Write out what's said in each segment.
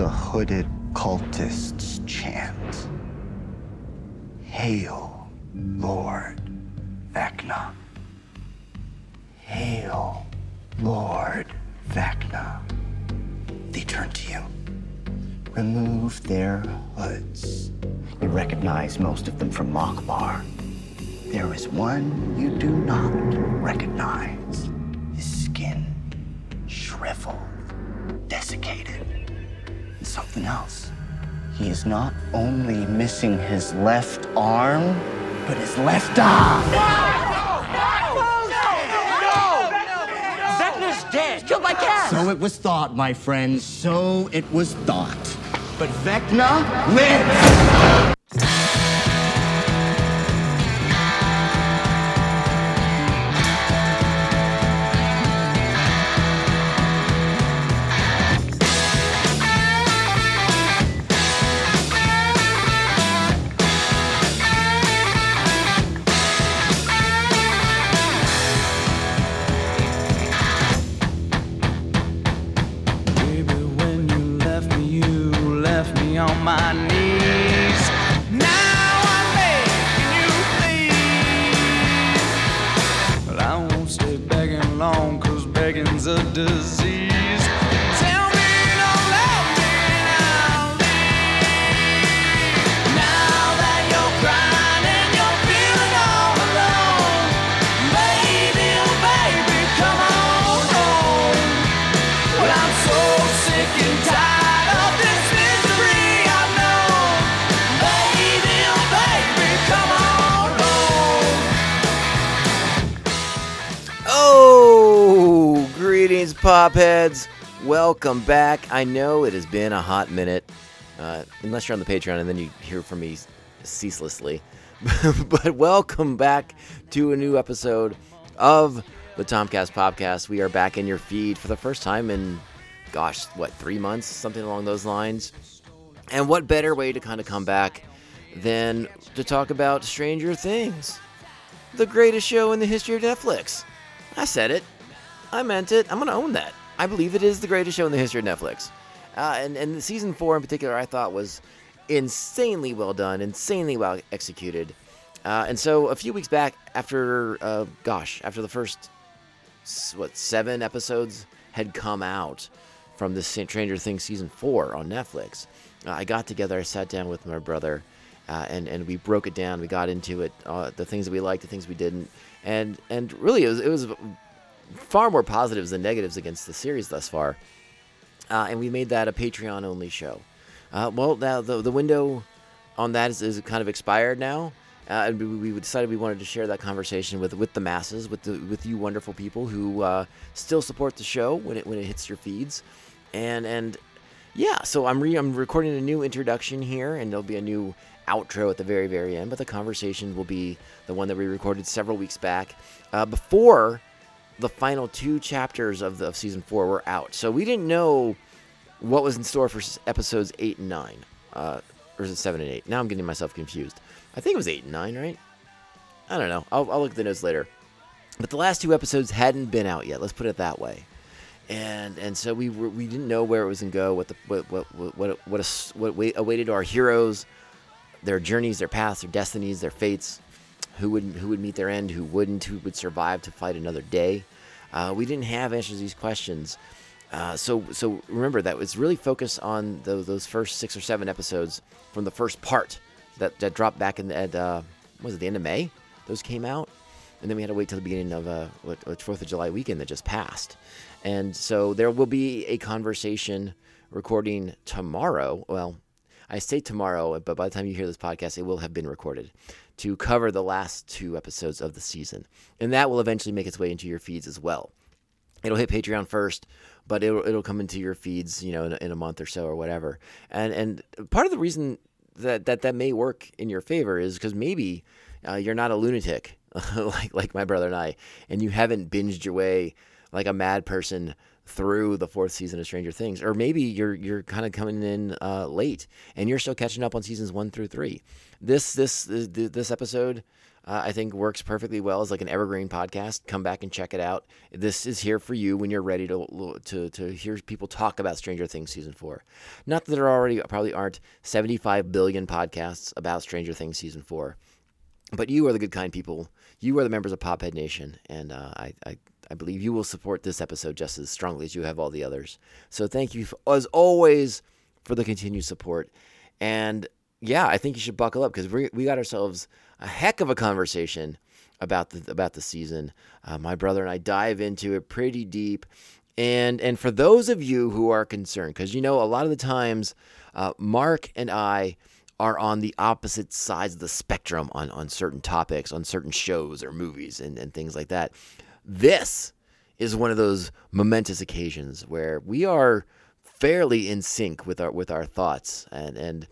the hooded cultists chant Hail, Lord Vecna. Hail, Lord Vecna. They turn to you. Remove their hoods. You recognize most of them from Makbar. There is one you do not recognize. His skin shriveled, desiccated, something else. He is not only missing his left arm, but his left eye. No! No! No! No! Vecna's dead. Killed by Kas. So it was thought, my friends. So it was thought. But Vecna lives! Welcome back. I know it has been a hot minute, uh, unless you're on the Patreon, and then you hear from me ceaselessly. but welcome back to a new episode of the Tomcast Podcast. We are back in your feed for the first time in, gosh, what, three months? Something along those lines. And what better way to kind of come back than to talk about Stranger Things, the greatest show in the history of Netflix? I said it. I meant it. I'm going to own that. I believe it is the greatest show in the history of Netflix. Uh, and, and season four in particular, I thought was insanely well done, insanely well executed. Uh, and so a few weeks back, after, uh, gosh, after the first, what, seven episodes had come out from the Stranger Things season four on Netflix, uh, I got together, I sat down with my brother, uh, and, and we broke it down. We got into it, uh, the things that we liked, the things we didn't. And, and really, it was, it was far more positives than negatives against the series thus far. Uh, and we made that a Patreon only show. Uh, well, now the, the window on that is, is kind of expired now. Uh, and we, we decided we wanted to share that conversation with, with the masses, with the, with you wonderful people who uh, still support the show when it when it hits your feeds, and and yeah, so I'm re- I'm recording a new introduction here, and there'll be a new outro at the very very end. But the conversation will be the one that we recorded several weeks back, uh, before the final two chapters of the of season four were out. So we didn't know what was in store for episodes eight and nine, uh, or is it seven and eight? Now I'm getting myself confused. I think it was eight and nine, right? I don't know. I'll, I'll look at the notes later. But the last two episodes hadn't been out yet. Let's put it that way. And and so we were, we didn't know where it was gonna go. What the what what what what what, a, what awaited our heroes, their journeys, their paths, their destinies, their fates. Who would who would meet their end? Who wouldn't? Who would survive to fight another day? Uh, we didn't have answers to these questions. Uh, so so remember that was really focused on those, those first six or seven episodes from the first part that, that dropped back in the, at uh, was it the end of May? Those came out, and then we had to wait till the beginning of uh, what Fourth of July weekend that just passed. And so there will be a conversation recording tomorrow. Well, I say tomorrow, but by the time you hear this podcast, it will have been recorded to cover the last two episodes of the season, and that will eventually make its way into your feeds as well it'll hit Patreon first, but it'll it'll come into your feeds, you know, in a, in a month or so or whatever. And and part of the reason that that, that may work in your favor is because maybe uh, you're not a lunatic like like my brother and I, and you haven't binged your way like a mad person through the fourth season of Stranger Things, or maybe you're you're kind of coming in uh, late and you're still catching up on seasons one through three. This this this, this episode uh, I think works perfectly well as like an evergreen podcast. Come back and check it out. This is here for you when you're ready to to to hear people talk about Stranger Things season four. Not that there already probably aren't 75 billion podcasts about Stranger Things season four, but you are the good kind people. You are the members of Pophead Nation, and uh, I, I I believe you will support this episode just as strongly as you have all the others. So thank you, as always, for the continued support. And yeah, I think you should buckle up because we we got ourselves a heck of a conversation about the about the season. Uh, my brother and I dive into it pretty deep. And and for those of you who are concerned, because you know a lot of the times, uh, Mark and I are on the opposite sides of the spectrum on, on certain topics, on certain shows or movies and, and things like that. This is one of those momentous occasions where we are fairly in sync with our with our thoughts and and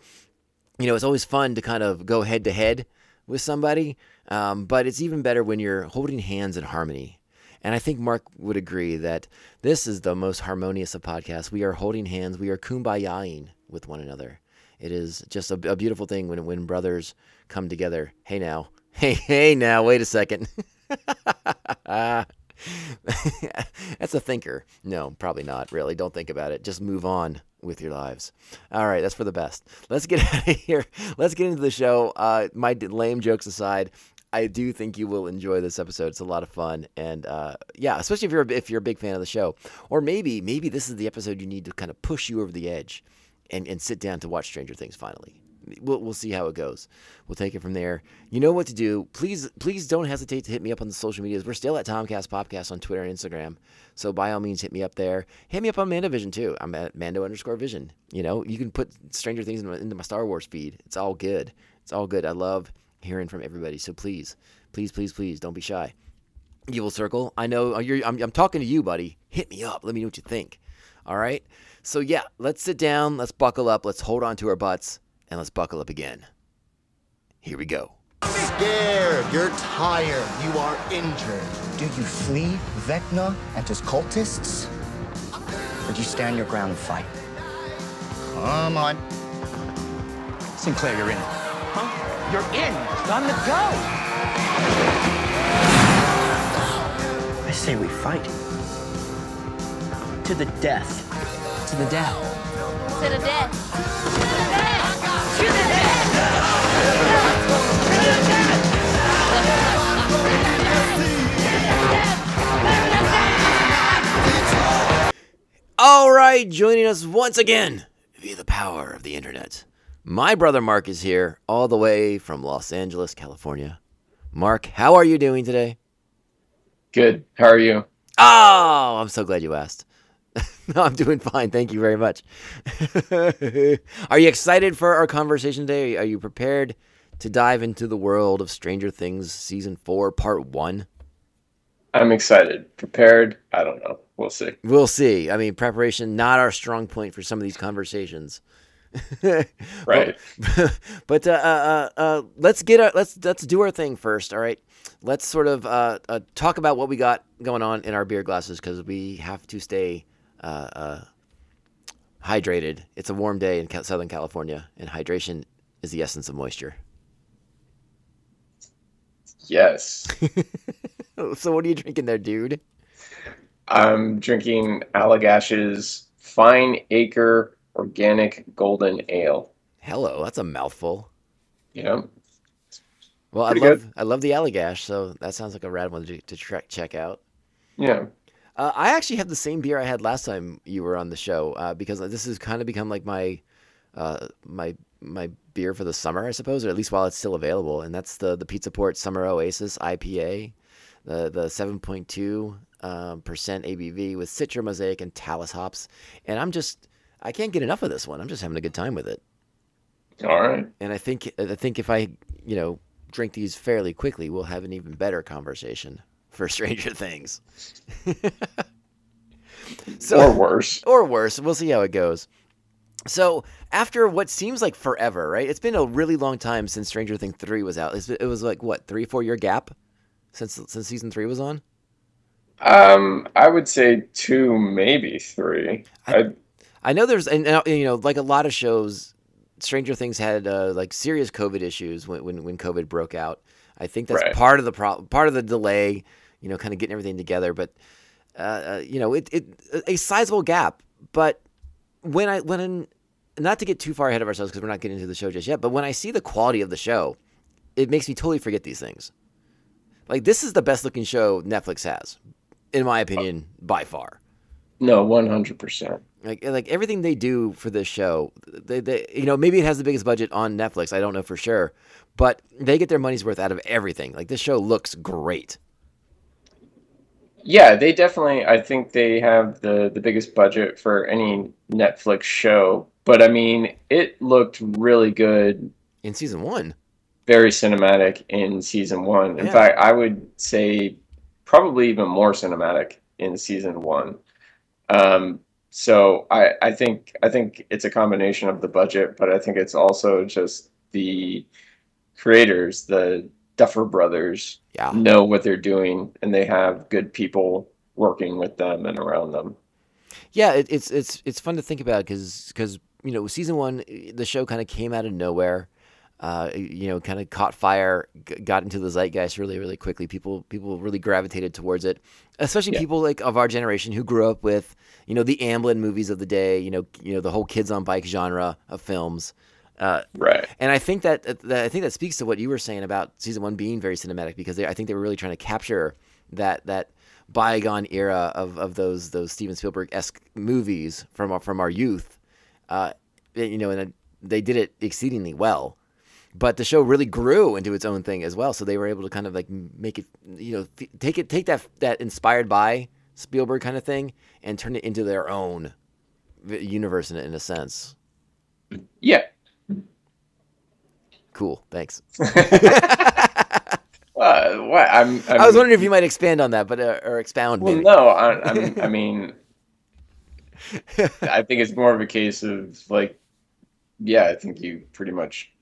you know it's always fun to kind of go head to head with somebody um, but it's even better when you're holding hands in harmony and I think Mark would agree that this is the most harmonious of podcasts. We are holding hands, we are kumbayaing with one another. It is just a, a beautiful thing when when brothers come together. Hey now, hey hey now, wait a second. that's a thinker. No, probably not. Really, don't think about it. Just move on with your lives. All right, that's for the best. Let's get out of here. Let's get into the show. Uh, my lame jokes aside, I do think you will enjoy this episode. It's a lot of fun, and uh, yeah, especially if you're a, if you're a big fan of the show, or maybe maybe this is the episode you need to kind of push you over the edge, and and sit down to watch Stranger Things finally we'll, we'll see how it goes. We'll take it from there. You know what to do. Please, please don't hesitate to hit me up on the social medias. We're still at Tomcast Podcast on Twitter and Instagram. So by all means, hit me up there. Hit me up on Mandovision too. I'm at Mando underscore Vision. You know, you can put Stranger Things into my Star Wars feed. It's all good. It's all good. I love hearing from everybody. So please, please, please, please, don't be shy. Evil Circle. I know uh, you're. I'm, I'm talking to you, buddy. Hit me up. Let me know what you think. All right. So yeah, let's sit down. Let's buckle up. Let's hold on to our butts and let's buckle up again. Here we go. Scared, you're tired, you are injured. Do you flee Vecna and his cultists? Or do you stand your ground and fight? Come on. Sinclair, you're in. Huh? You're in. It's on the go. I say we fight. To the death. To the death. To the death. All right, joining us once again via the power of the internet. My brother Mark is here, all the way from Los Angeles, California. Mark, how are you doing today? Good. How are you? Oh, I'm so glad you asked. no, I'm doing fine. Thank you very much. are you excited for our conversation today? Are you prepared to dive into the world of Stranger Things season 4 part 1? I'm excited. Prepared? I don't know. We'll see. We'll see. I mean, preparation not our strong point for some of these conversations. right. But, but uh, uh, uh, let's get our, let's let's do our thing first. All right. Let's sort of uh, uh, talk about what we got going on in our beer glasses because we have to stay uh, hydrated. It's a warm day in Southern California, and hydration is the essence of moisture. Yes. so what are you drinking there, dude? I'm drinking Allagash's Fine Acre Organic Golden Ale. Hello, that's a mouthful. Yeah. Well, I love good. I love the Allagash, so that sounds like a rad one to, to check out. Yeah. Uh, I actually have the same beer I had last time you were on the show uh, because this has kind of become like my uh, my my beer for the summer, I suppose, or at least while it's still available, and that's the the Pizza Port Summer Oasis IPA, the the seven point two um, percent ABV with Citra Mosaic and Talus hops, and I'm just I can't get enough of this one. I'm just having a good time with it, All right. and I think I think if I you know drink these fairly quickly, we'll have an even better conversation for Stranger Things. so, or worse. or worse. We'll see how it goes. So after what seems like forever, right? It's been a really long time since Stranger Things three was out. It's- It was like what three, four year gap since since season three was on. Um, I would say two, maybe three. I, I know there's and, and, you know like a lot of shows, Stranger Things had uh, like serious COVID issues when when when COVID broke out. I think that's Right. part of the pro- part of the delay. You know, kind of getting everything together, but uh, uh, you know, it, it a sizable gap. But when I when not to get too far ahead of ourselves because we're not getting into the show just yet, but when I see the quality of the show, it makes me totally forget these things. Like this is the best looking show Netflix has, in my opinion, by far. No, one hundred percent. Like like everything they do for this show, they, they you know maybe it has the biggest budget on Netflix. I don't know for sure, but they get their money's worth out of everything. Like this show looks great. Yeah, they definitely. I think they have the the biggest budget for any Netflix show. But I mean, it looked really good, In season one, very cinematic in season one. In Yeah. fact, I would say probably even more cinematic in season one. Um, so I I think I think it's a combination of the budget, but I think it's also just the creators, the Duffer Brothers, yeah, know what they're doing and they have good people working with them and around them. yeah. It, it's it's it's fun to think about because because you know season one, the show kind of came out of nowhere. Uh, you know, kind of caught fire, g- got into the zeitgeist really, really quickly. People, people really gravitated towards it, especially Yeah. people like of our generation who grew up with, you know, the Amblin movies of the day. You know, you know the whole kids on bike genre of films. Uh, Right. And I think that, that I think that speaks to what you were saying about season one being very cinematic because they, I think they were really trying to capture that that bygone era of, of those those Steven Spielberg esque movies from our, from our youth. Uh, you know, and they did it exceedingly well. But the show really grew into its own thing as well, so they were able to kind of like make it, you know, th- take it, take that that inspired by Spielberg kind of thing, and turn it into their own universe in, a- in a sense. Yeah. Cool, thanks. Uh, what I'm, I'm I was wondering if you might expand on that, but uh, or expound. Well, maybe. no, I, I'm, I mean, I think it's more of a case of like, yeah, I think you pretty much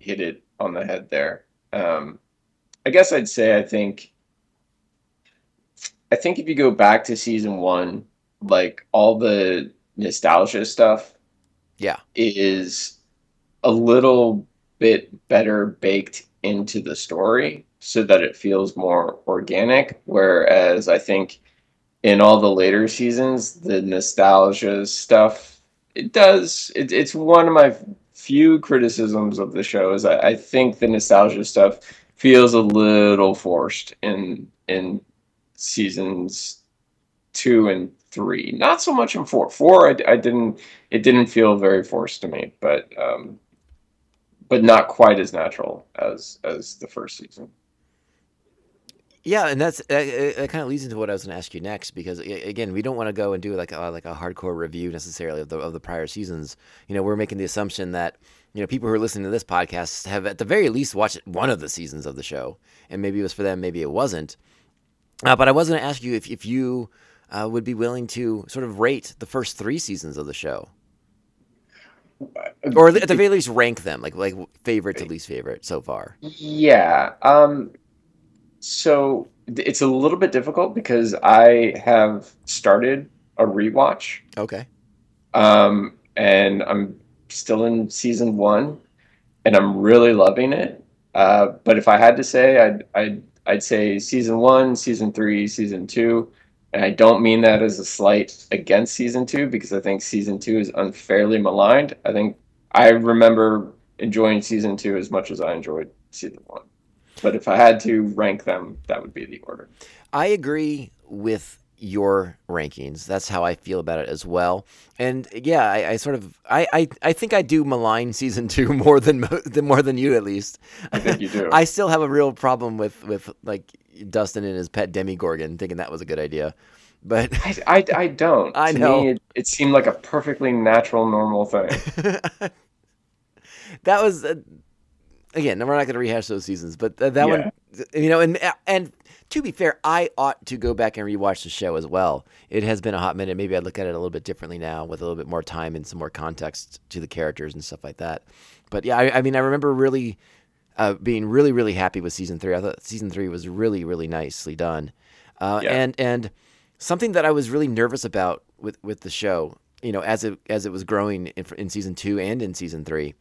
hit it on the head there. Um, I guess I'd say I think, I think if you go back to season one, like all the nostalgia stuff Yeah, is a little bit better baked into the story so that it feels more organic. Whereas I think in all the later seasons, the nostalgia stuff, it does, it, it's one of my few criticisms of the show is I, I think the nostalgia stuff feels a little forced in in seasons two and three. Not so much in four. Four, I, I didn't. It didn't feel very forced to me, but um, but not quite as natural as as the first season. yeah, and that's that, that kind of leads into what I was going to ask you next because again, we don't want to go and do like a, like a hardcore review necessarily of the of the prior seasons. You know, we're making the assumption that you know people who are listening to this podcast have at the very least watched one of the seasons of the show, and maybe it was for them, maybe it wasn't. Uh, but I was going to ask you if if you uh, would be willing to sort of rate the first three seasons of the show, or at the very least rank them, like like favorite to least favorite so far. Yeah. Um, so it's a little bit difficult because I have started a rewatch, Okay. um, and I'm still in season one, and I'm really loving it. Uh, but if I had to say, I'd I'd I'd say season one, season three, season two. And I don't mean that as a slight against season two because I think season two is unfairly maligned. I think I remember enjoying season two as much as I enjoyed season one. But if I had to rank them, that would be the order. I agree with your rankings. That's how I feel about it as well. And yeah, I, I sort of I, I I think I do malign season two more than than more than you at least. I think you do. I still have a real problem with with like Dustin and his pet Demogorgon, thinking that was a good idea. But I, I, I don't. I to know. Me, it, it seemed like a perfectly natural, normal thing. that was uh, again. We're not going to rehash those seasons, but th- that one, you know, and and to be fair, I ought to go back and rewatch the show as well. It has been a hot minute. Maybe I'd look at it a little bit differently now, with a little bit more time and some more context to the characters and stuff like that. But yeah, I, I mean, I remember really uh, being really, really happy with season three. I thought season three was really, really nicely done, uh, Yeah. and and something that I was really nervous about with with the show, you know, as it as it was growing in, in season two and in season three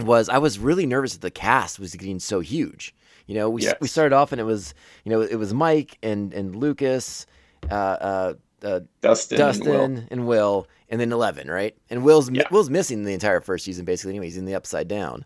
was I was really nervous that the cast was getting so huge. You know, we Yes. we started off and it was you know it was Mike and and Lucas, uh, uh, uh, Dustin, and Will. Dustin and Will, and then Eleven, right? And Will's Yeah. Will's missing the entire first season basically. Anyway, he's in the Upside Down.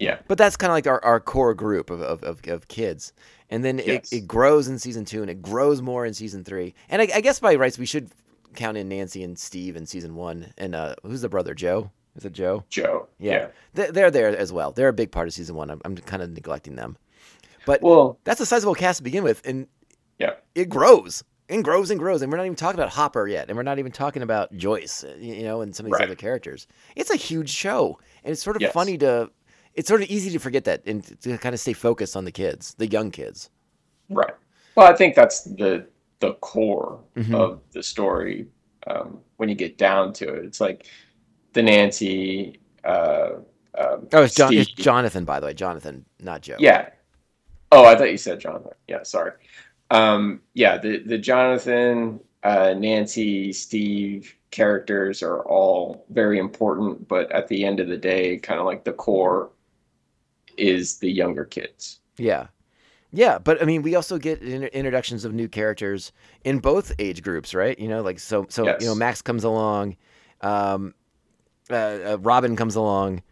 Yeah. But that's kind of like our, our core group of, of, of, of kids. And then Yes. it, it grows in season two and it grows more in season three. And I, I guess by rights, we should count in Nancy and Steve in season one. And uh, who's the brother? Joe? Is it Joe? Joe. Yeah. They- They're there as well. They're a big part of season one. I'm, I'm kind of neglecting them. But Well, that's a sizable cast to begin with. And yeah. it grows and grows and grows. And we're not even talking about Hopper yet. And we're not even talking about Joyce, you know, and some of these Right. other characters. It's a huge show. And it's sort of Yes. funny to, it's sort of easy to forget that and to kind of stay focused on the kids, the young kids. Right. Well, I think that's the the core Mhm. of the story. Um, when you get down to it, it's like the Nancy. Uh, um, Oh, it's, John, it's Jonathan, by the way. Jonathan, not Joe. Yeah. Oh, I thought you said Jonathan. Yeah, sorry. Um, yeah, the the Jonathan, uh, Nancy, Steve characters are all very important, but at the end of the day, kind of like the core is the younger kids. Yeah. Yeah, but I mean, we also get in- introductions of new characters in both age groups, right? You know, like so, so you know, Max comes along, um, uh, uh, Robin comes along,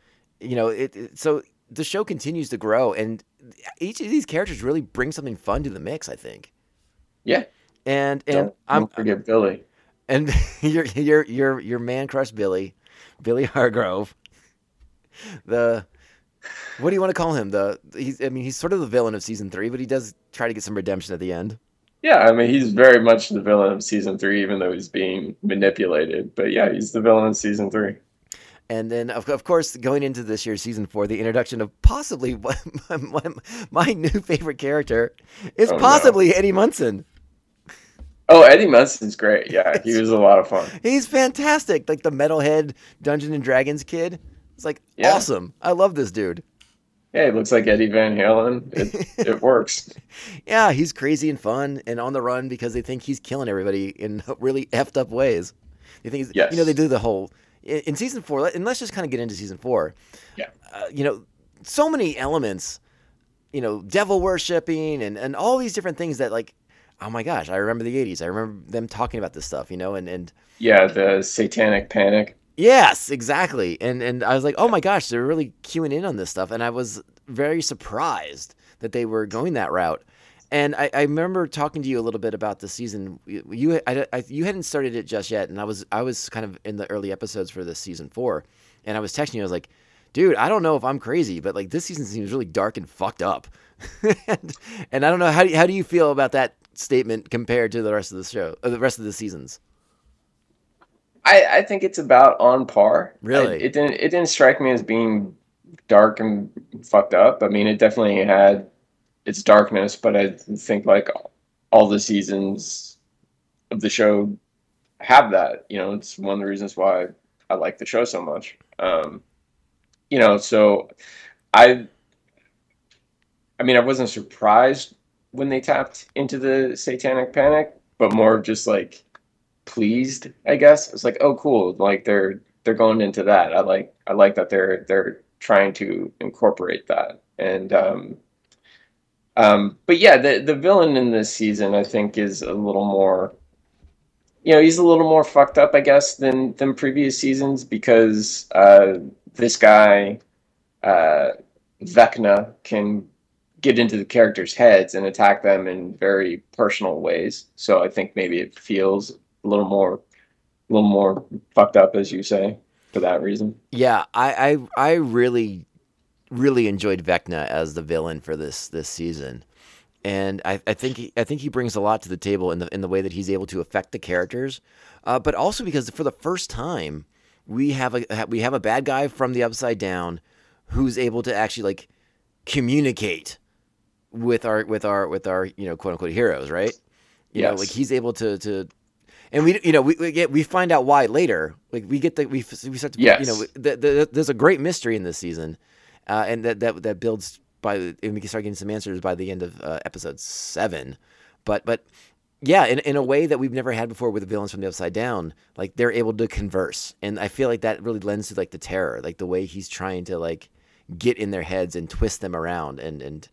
you know, it, it. So the show continues to grow, and each of these characters really bring something fun to the mix. I think, Yeah. and and Don't, I'm don't forget Billy. and your your your your man crush Billy, Billy Hargrove. The what do you want to call him? The he's I mean he's sort of the villain of season three, but he does try to get some redemption at the end. Yeah, I mean he's very much the villain of season three, even though he's being manipulated. But yeah, he's the villain of season three. And then of, of course going into this year's season four, the introduction of possibly my, my, my new favorite character is Oh, no. possibly Eddie Munson. Oh, Eddie Munson's great. Yeah, he was a lot of fun. He's fantastic, like the metalhead Dungeons and Dragons kid. It's like Yeah. awesome. I love this dude. Yeah, he looks like Eddie Van Halen. It it works. Yeah, he's crazy and fun and on the run because they think he's killing everybody in really effed up ways. They think he's, Yes. you know, they do the whole in, in season four. And let's just kind of get into season four. Yeah. Uh, you know, so many elements. You know, devil worshipping and and all these different things that like, oh my gosh, I remember the '80s. I remember them talking about this stuff. You know, and and Yeah, the Satanic Panic. Yes, exactly. And and I was like, oh my gosh, they're really queuing in on this stuff, and I was very surprised that they were going that route. And I, I remember talking to you a little bit about the season. You I, I- you hadn't started it just yet, and I was I was kind of in the early episodes for this season four, and I was texting you. I was like, dude, I don't know if I'm crazy, but like this season seems really dark and fucked up. and, and I don't know how do you, how do you feel about that statement compared to the rest of the show, or the rest of the seasons? I, I think it's about on par. Really? I- it didn't it didn't strike me as being dark and fucked up. I mean, it definitely had its darkness, but I think like all the seasons of the show have that. You know, it's one of the reasons why I like the show so much. Um, you know, so I I mean, I wasn't surprised when they tapped into the satanic panic, but more just like pleased, I guess. It's like, oh cool, like they're they're going into that. I like I like that they're they're trying to incorporate that. And um um but yeah, the the villain in this season I think is a little more you know, he's a little more fucked up, I guess, than than previous seasons because uh this guy uh Vecna can get into the characters' heads and attack them in very personal ways. So I think maybe it feels a little more, a little more fucked up, as you say, for that reason. Yeah, I, I I really really enjoyed Vecna as the villain for this this season, and I, I think he, I think he brings a lot to the table in the in the way that he's able to affect the characters, uh, but also because for the first time we have a we have a bad guy from the Upside Down who's able to actually like communicate with our with our with our you know quote unquote heroes, right? You know, Yes. like he's able to to and we you know we, we get we find out why later like we get the we, we start to you Yes. know the, the, there's a great mystery in this season uh, and that, that that builds by and we can start getting some answers by the end of uh, episode seven but but yeah in, in a way that we've never had before with the villains from the upside down like they're able to converse and i feel like that really lends to like the terror like the way he's trying to like get in their heads and twist them around. And and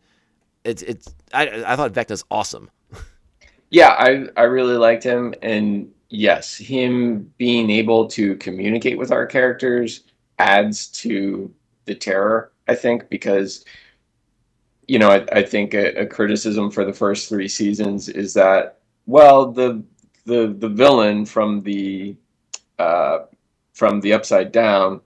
it's it's I I thought Vecna's awesome. Yeah, I I really liked him, and yes, him being able to communicate with our characters adds to the terror. I think because you know I, I think a, a criticism for the first three seasons is that well the the the villain from the uh, from the Upside Down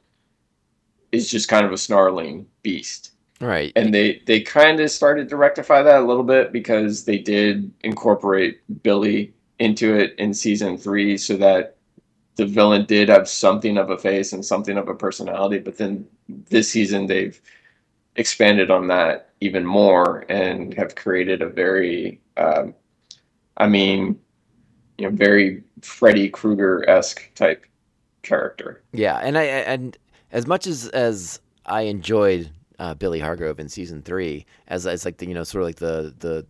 is just kind of a snarling beast Right. and they they kind of started to rectify that a little bit because they did incorporate Billy into it in season three, so that the villain did have something of a face and something of a personality. But then this season they've expanded on that even more and have created a very, um, I mean, you know, very Freddy Krueger esque type character. Yeah, and I and as much as as I enjoyed uh, Billy Hargrove in season three, as as like the you know sort of like the the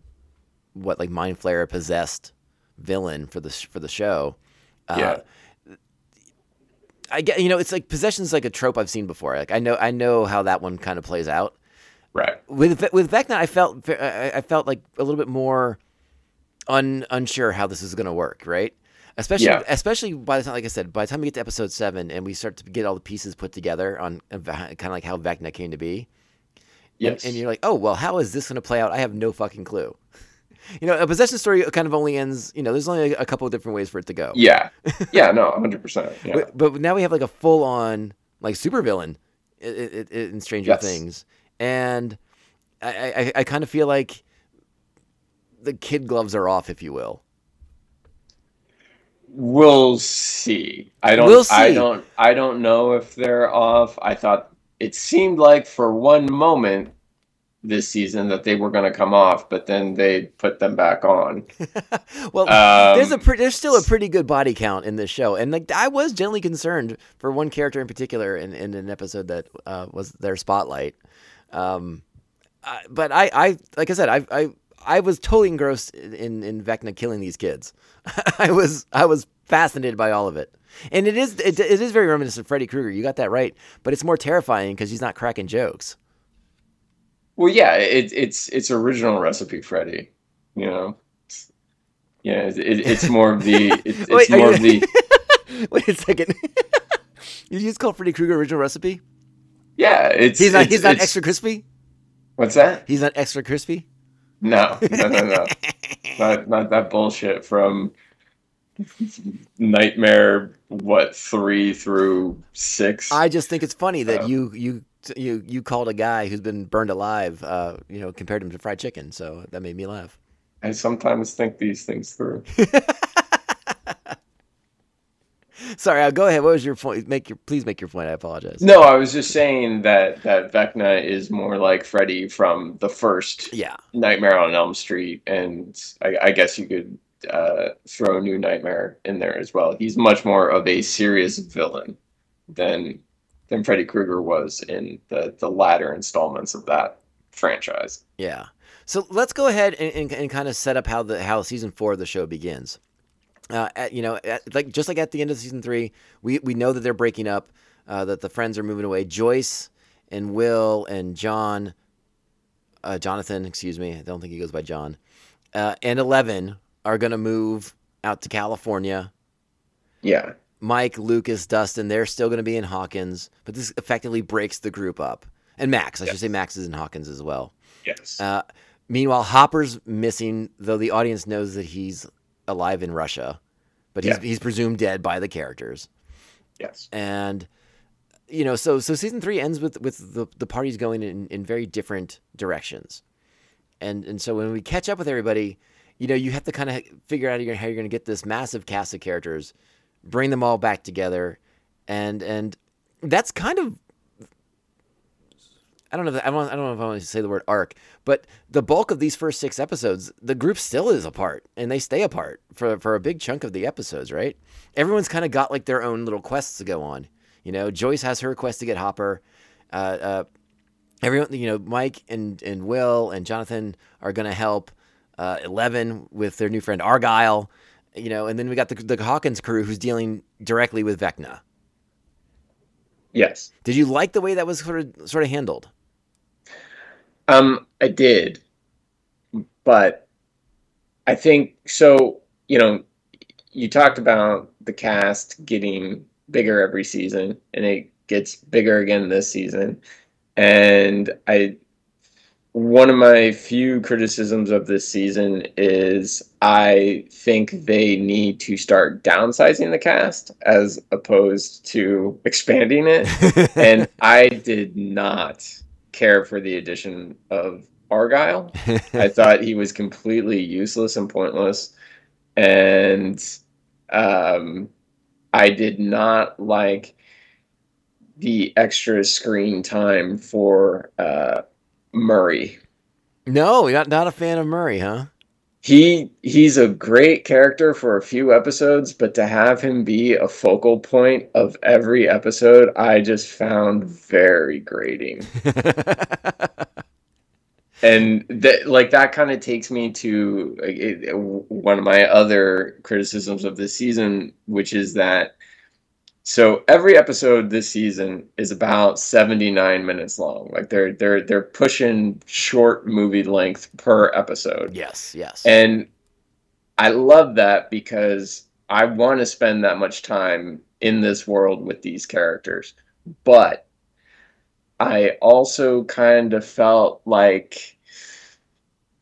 what like mind flayer possessed villain for the for the show. Uh, Yeah. I get you know it's like possession's like a trope I've seen before. Like I know I know how that one kind of plays out. Right. With with Vecna, I felt I I felt like a little bit more un, unsure how this is going to work, right? Especially Yeah. especially by the time, like I said, by the time we get to episode seven and we start to get all the pieces put together on kind of like how Vecna came to be. Yes. And, and you're like, oh well, how is this going to play out? I have no fucking clue. You know, a possession story kind of only ends. You know, there's only a, couple of different ways for it to go. yeah. Yeah. No. Hundred percent. Yeah. But, but now we have like a full on like supervillain i- i- i- in Stranger Yes. Things, and I, I, I kind of feel like the kid gloves are off, if you will. We'll see. I don't. We'll see. I don't. I don't know if they're off. I thought it seemed like for one moment this season that they were going to come off, but then they put them back on. well, Um, there's a pre- there's still a pretty good body count in this show, and like I was generally concerned for one character in particular in, in an episode that uh, was their spotlight. Um, I, but I, I like I said, I, I I was totally engrossed in in Vecna killing these kids. I was I was fascinated by all of it, and it is it, it is very reminiscent of Freddy Krueger. You got that right, but it's more terrifying because he's not cracking jokes. Well, yeah, it, it's it's original recipe Freddy. You know. Yeah, it, it, it's more of the it's, it's Wait, more you- of the Wait a second. Did you just call Freddy Krueger original recipe? yeah. It's He's not. it's- he's not extra crispy. What's that? He's not extra crispy. No, no, no, no. not not that bullshit from Nightmare. What three through six? I just think it's funny that Uh, you you you you called a guy who's been burned alive. Uh, you know, compared him to fried chicken. So that made me laugh. I sometimes think these things through. Sorry, uh, go ahead. What was your point? Make your please make your point. I apologize. No, I was just saying that that Vecna is more like Freddy from the first Yeah, Nightmare on Elm Street, and I, I guess you could uh, throw New Nightmare in there as well. He's much more of a serious villain than than Freddy Krueger was in the the latter installments of that franchise. yeah. So let's go ahead and, and, and kind of set up how the how season four of the show begins. Uh, at, you know, at, like just like at the end of season three, we we know that they're breaking up, uh, that the friends are moving away. Joyce and Will and John, uh, Jonathan, excuse me, I don't think he goes by John, uh, and Eleven are gonna move out to California. Yeah. Mike, Lucas, Dustin, they're still going to be in Hawkins, but this effectively breaks the group up. And Max, I should say Max is in Hawkins as well. Yes. Uh, meanwhile, Hopper's missing, though the audience knows that he's alive in Russia, but he's, Yeah. he's presumed dead by the characters. yes. And you know, so so season three ends with with the the parties going in in very different directions. And and so when we catch up with everybody, you know, you have to kind of figure out how you're going to get this massive cast of characters, bring them all back together, and and that's kind of I don't know. If, I don't. I don't know if I want to say the word arc, but the bulk of these first six episodes, the group still is apart, and they stay apart for for a big chunk of the episodes. Right? Everyone's kind of got like their own little quests to go on. You know, Joyce has her quest to get Hopper. Uh, uh, everyone, you know, Mike and and Will and Jonathan are gonna help uh, Eleven with their new friend Argyle. You know, and then we got the the Hawkins crew who's dealing directly with Vecna. Yes. Did you like the way that was sort of sort of handled? Um, I did, but I think so. You know, you talked about the cast getting bigger every season, and it gets bigger again this season. And I, one of my few criticisms of this season is I think they need to start downsizing the cast as opposed to expanding it. and I did not care for the addition of Argyle. I thought he was completely useless and pointless. And um, I did not like the extra screen time for uh, Murray. no, not not a fan of Murray, huh? He he's a great character for a few episodes, but to have him be a focal point of every episode, I just found very grating. and that like that kind of takes me to it, one of my other criticisms of this season which is that so every episode this season is about 79 minutes long like they're they're they're pushing short movie length per episode yes, yes. and I love that because I want to spend that much time in this world with these characters. But I also kind of felt like,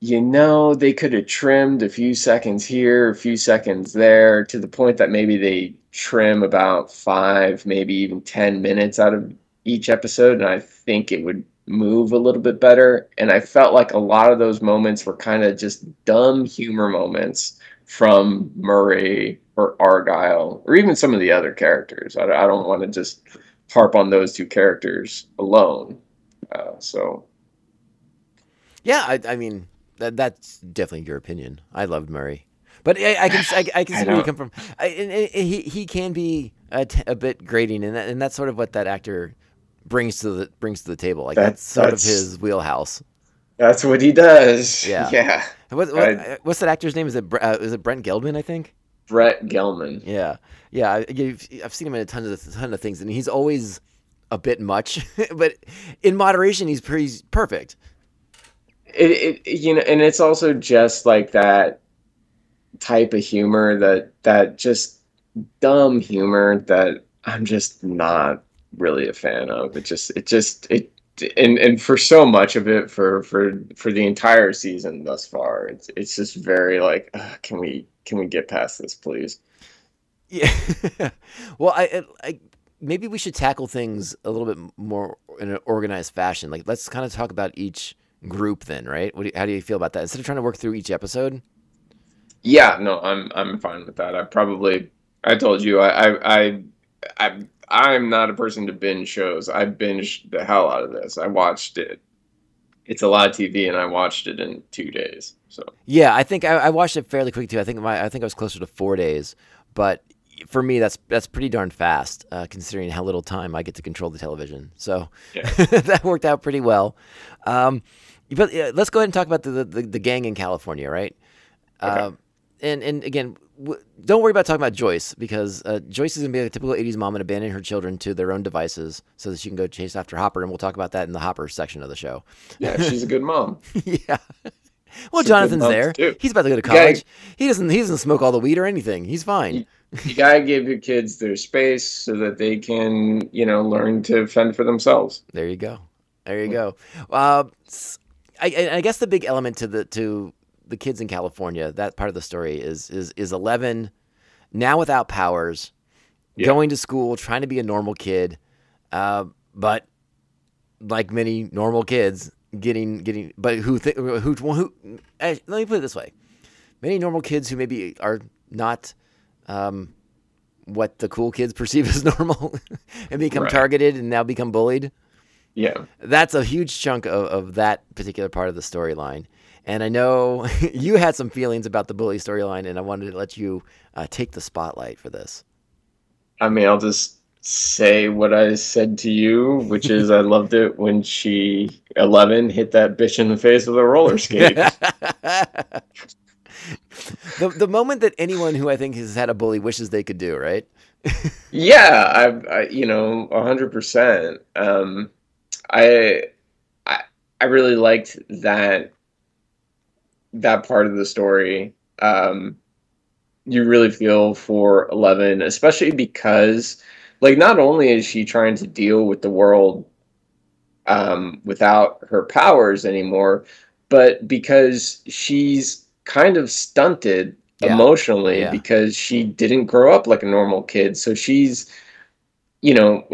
you know, they could have trimmed a few seconds here, a few seconds there, to the point that maybe they trim about five, maybe even 10 minutes out of each episode. And I think it would move a little bit better. And I felt like a lot of those moments were kind of just dumb humor moments from Murray or Argyle or even some of the other characters. I, I don't want to just harp on those two characters alone. Uh, so yeah, I, I mean that that's definitely your opinion. I loved Murray, but I, I can I, I can I see where you come from. I, and, and he he can be a, t- a bit grating, and that, and that's sort of what that actor brings to the brings to the table. Like That- that's sort that's- of his wheelhouse. that's what he does. Yeah. Yeah. What, what, I- what's that actor's name? Is it uh, is it Brent Gelman? I think. Brett Gelman. Yeah, yeah. I, I've seen him in a ton of ton of things, and he's always a bit much, but in moderation, he's pretty he's perfect. It, it you know and it's also just like that type of humor that that just dumb humor that i'm just not really a fan of it just it just it and and for so much of it for for for the entire season thus far it's it's just very like "Ugh, can we can we get past this please Yeah. well, I, I maybe we should tackle things a little bit more in an organized fashion. Like, let's kind of talk about each group then, right? What do you, how do you feel about that? Instead of trying to work through each episode. Yeah, no, I'm I'm fine with that. I probably I told you I I I, I I'm not a person to binge shows. I binged the hell out of this. I watched it. It's a lot of TV, and I watched it in two days. So Yeah, I think I, I watched it fairly quick too. I think my I think I was closer to four days, but for me that's that's pretty darn fast uh, considering how little time I get to control the television. So Yeah. that worked out pretty well. Um, but uh, let's go ahead and talk about the the, the gang in California, right? Um, and and again, w- don't worry about talking about Joyce because uh, Joyce is gonna be a typical '80s mom and abandon her children to their own devices so that she can go chase after Hopper, and we'll talk about that in the Hopper section of the show. yeah, she's a good mom. yeah. Well, She's Jonathan's there. too. He's about to go to college. He doesn't. He doesn't smoke all the weed or anything. He's fine. You gotta give your kids their space so that they can, you know, learn to fend for themselves. There you go. There you go. Uh, I, I- guess the big element to the to the kids in California, that part of the story is is is Eleven now without powers, Yeah. going to school, trying to be a normal kid, uh, but like many normal kids, getting getting but who th- who who. eh, let me put it this way: many normal kids who maybe are not. Um, what the cool kids perceive as normal and become Right. targeted and now become bullied Yeah. that's a huge chunk of, of that particular part of the storyline. And I know you had some feelings about the bully storyline, and I wanted to let you uh, take the spotlight for this. I mean, I'll just say what I said to you, which is I loved it when she eleven hit that bitch in the face with a roller skate. The, the moment that anyone who I think has had a bully wishes they could do, right? yeah, I, I, you know, hundred percent. Um, I, I, I really liked that that part of the story. Um, you really feel for Eleven, especially because, like, not only is she trying to deal with the world um, without her powers anymore, but because she's kind of stunted Yeah. emotionally Yeah. because she didn't grow up like a normal kid. So she's, you know,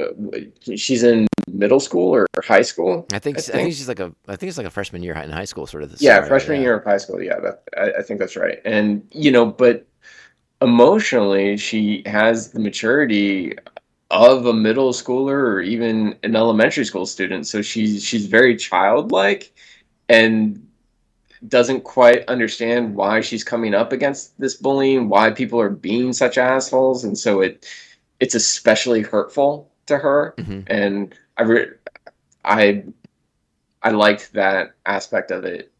she's in middle school or high school. I think I I think think- she's like a I think it's like a freshman year in high school, sort of. Yeah, scenario, freshman yeah. year of high school. Yeah, that, I, I think that's right. And you know, but emotionally, she has the maturity of a middle schooler or even an elementary school student. So she's she's very childlike and doesn't quite understand why she's coming up against this bullying, why people are being such assholes, and so it it's especially hurtful to her. Mhm. And I re- I I liked that aspect of it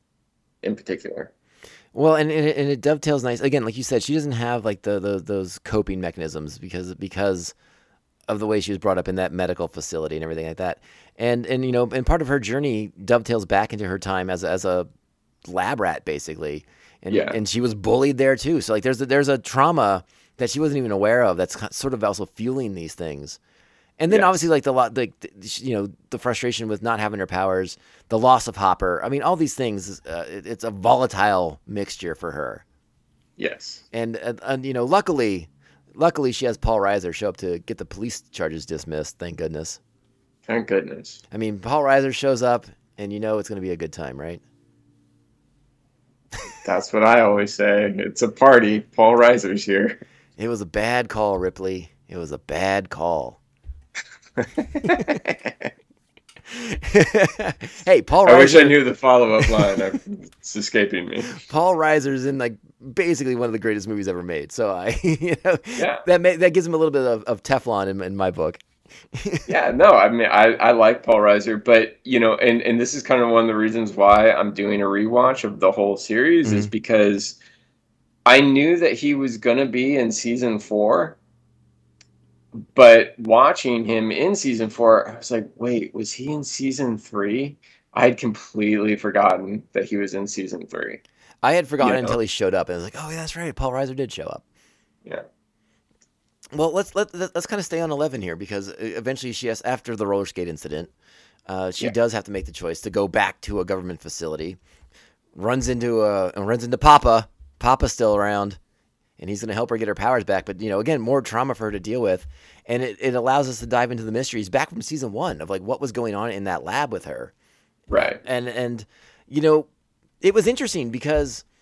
in particular. Well, and, and, it, and it dovetails nice again, like you said, she doesn't have like the, the those coping mechanisms because because of the way she was brought up in that medical facility and everything like that. And and you know, and part of her journey dovetails back into her time as a, as a lab rat, basically. And Yeah. and she was bullied there too. So like, there's a, there's a trauma that she wasn't even aware of that's sort of also fueling these things. And then Yes. obviously like the lot, like you know, the frustration with not having her powers, the loss of Hopper. I mean, all these things. Uh, it, it's a volatile mixture for her. Yes. And, and and you know, luckily, luckily she has Paul Reiser show up to get the police charges dismissed. Thank goodness. Thank goodness. I mean, Paul Reiser shows up, and you know it's going to be a good time, right? That's what I always say. It's a party. Paul Reiser's here. It was a bad call, Ripley. It was a bad call. hey, Paul I wish I Reiser. knew the follow up line. It's escaping me. Paul Reiser's in like basically one of the greatest movies ever made. So I, you know, Yeah. that ma- that gives him a little bit of, of Teflon in, in my book. Yeah, no, I mean, I, I like Paul Reiser, but you know, and and this is kind of one of the reasons why I'm doing a rewatch of the whole series is mm-hmm. because I knew that he was gonna be in season four, but watching him in season four, I was like, wait, was he in season three? I had completely forgotten that he was in season three. I had forgotten You know. until he showed up, and I was like, oh, yeah, that's right. Paul Reiser did show up. Yeah. Well, let's let, let let's kind of stay on Eleven here because uh, eventually she has after the roller skate incident, uh, she Yeah. does have to make the choice to go back to a government facility. Runs into a runs into Papa. Papa's still around, and he's going to help her get her powers back. But you know, again, more trauma for her to deal with, and it, it allows us to dive into the mysteries back from season one of like what was going on in that lab with her Right. and and you know it was interesting because uh,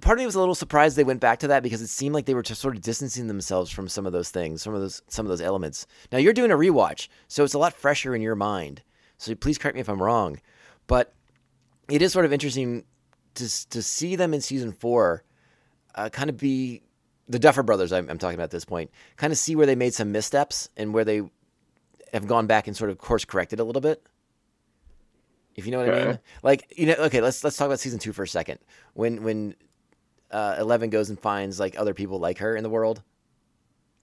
part of me was a little surprised they went back to that because it seemed like they were just sort of distancing themselves from some of those things some of those some of those elements now you're doing a rewatch so it's a lot fresher in your mind so please correct me if i'm wrong but it is sort of interesting to to see them in season four uh, kind of be the duffer brothers I'm, I'm talking about at this point kind of see where they made some missteps and where they have gone back and sort of course corrected a little bit if you know what I mean. Like you know, okay, let's let's talk about season two for a second. When when uh, Eleven goes and finds like other people like her in the world,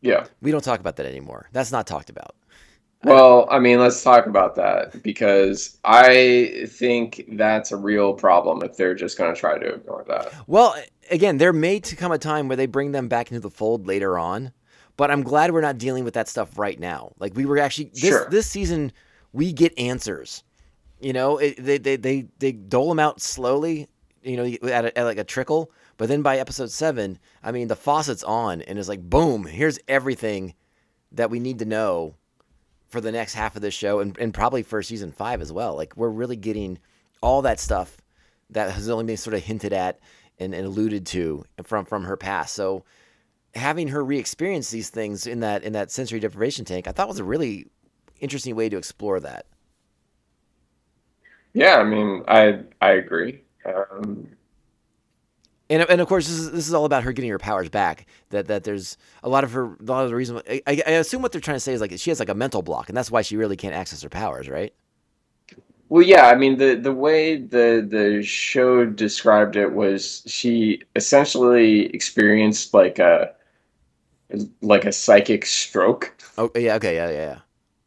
Yeah. we don't talk about that anymore. That's not talked about. Well, I mean, let's talk about that because I think that's a real problem if they're just going to try to ignore that. Well, again, there may to come a time where they bring them back into the fold later on, but I'm glad we're not dealing with that stuff right now. Like we were actually this Sure. this season, we get answers. You know, it, they, they they they dole them out slowly. You know, at, a, at like a trickle. But then by episode seven, I mean the faucet's on, and it's like boom. Here's everything that we need to know for the next half of this show, and, and probably for season five as well. Like we're really getting all that stuff that has only been sort of hinted at and, and alluded to from from her past. So having her re-experience these things in that in that sensory deprivation tank, I thought was a really interesting way to explore that. Yeah, I mean, I I agree. Um, And, and of course, this is, this is all about her getting her powers back. That that there's a lot of her, a lot of the reason. I, I assume what they're trying to say is like she has like a mental block, and that's why she really can't access her powers, right? well, yeah, I mean, the the way the the show described it was she essentially experienced like a like a psychic stroke. Oh yeah, okay, yeah, yeah, yeah.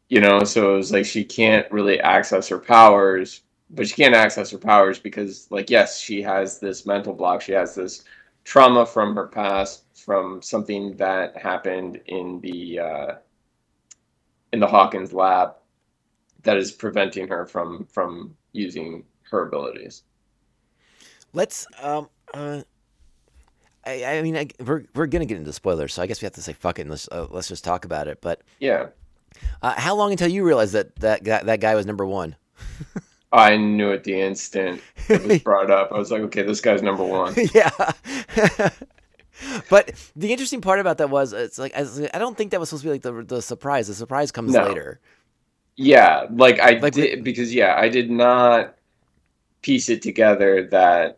you know so it was like she can't really access her powers but she can't access her powers because, like, yes, she has this mental block. She has this trauma from her past, from something that happened in the uh, in the Hawkins lab, that is preventing her from from using her abilities. Let's um uh. I, I mean, I, we're we're gonna get into spoilers, so I guess we have to say fuck it and let's uh, let's just talk about it. But Yeah, uh, how long until you realize that that guy, that guy was number one? I knew at the instant it was brought up. I was like, okay, this guy's number one. yeah. but the interesting part about that was it's like I, don't think that was supposed to be like the the surprise. The surprise comes No. later. Yeah, like I Like did because yeah, I did not piece it together that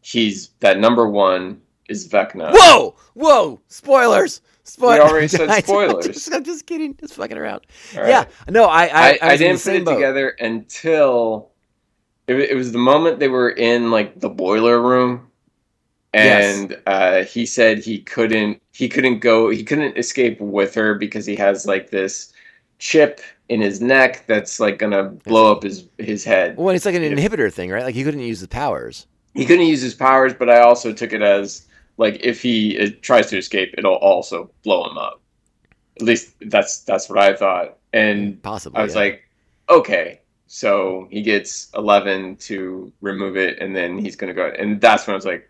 he's that number one is Vecna. Whoa! Whoa! Spoilers! Spoilers! We already said spoilers. I'm just kidding. Just fucking around. Right. Yeah. No, I I, I, I, I, was in the didn't put it boat. together until it, it was the moment they were in like the boiler room, Yes. and uh, he said he couldn't he couldn't go he couldn't escape with her because he has like this chip in his neck that's like gonna blow up his his head. Well, it's like an inhibitor thing, right? Like he couldn't use his powers. he couldn't use his powers, but I also took it as like if he uh, tries to escape, it'll also blow him up. At least that's that's what I thought, and Possibly. I was yeah. like, okay, so he gets eleven to remove it, and then he's gonna go, and that's when I was like,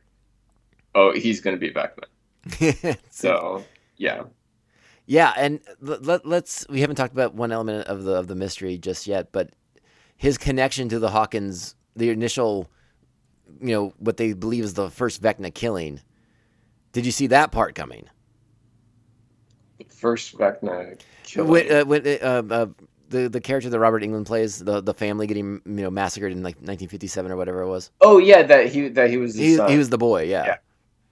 oh, he's gonna be Vecna. So yeah, Yeah, and let, let's we haven't talked about one element of the of the mystery just yet, but his connection to the Hawkins, the initial, you know, what they believe is the first Vecna killing. Did you see that part coming? first Vecna killing. When, uh, when uh, uh, the the character that Robert Englund plays, the the family getting you know massacred in like 1957 or whatever it was. oh yeah, that he that he was the He, he was the boy, yeah. Yeah.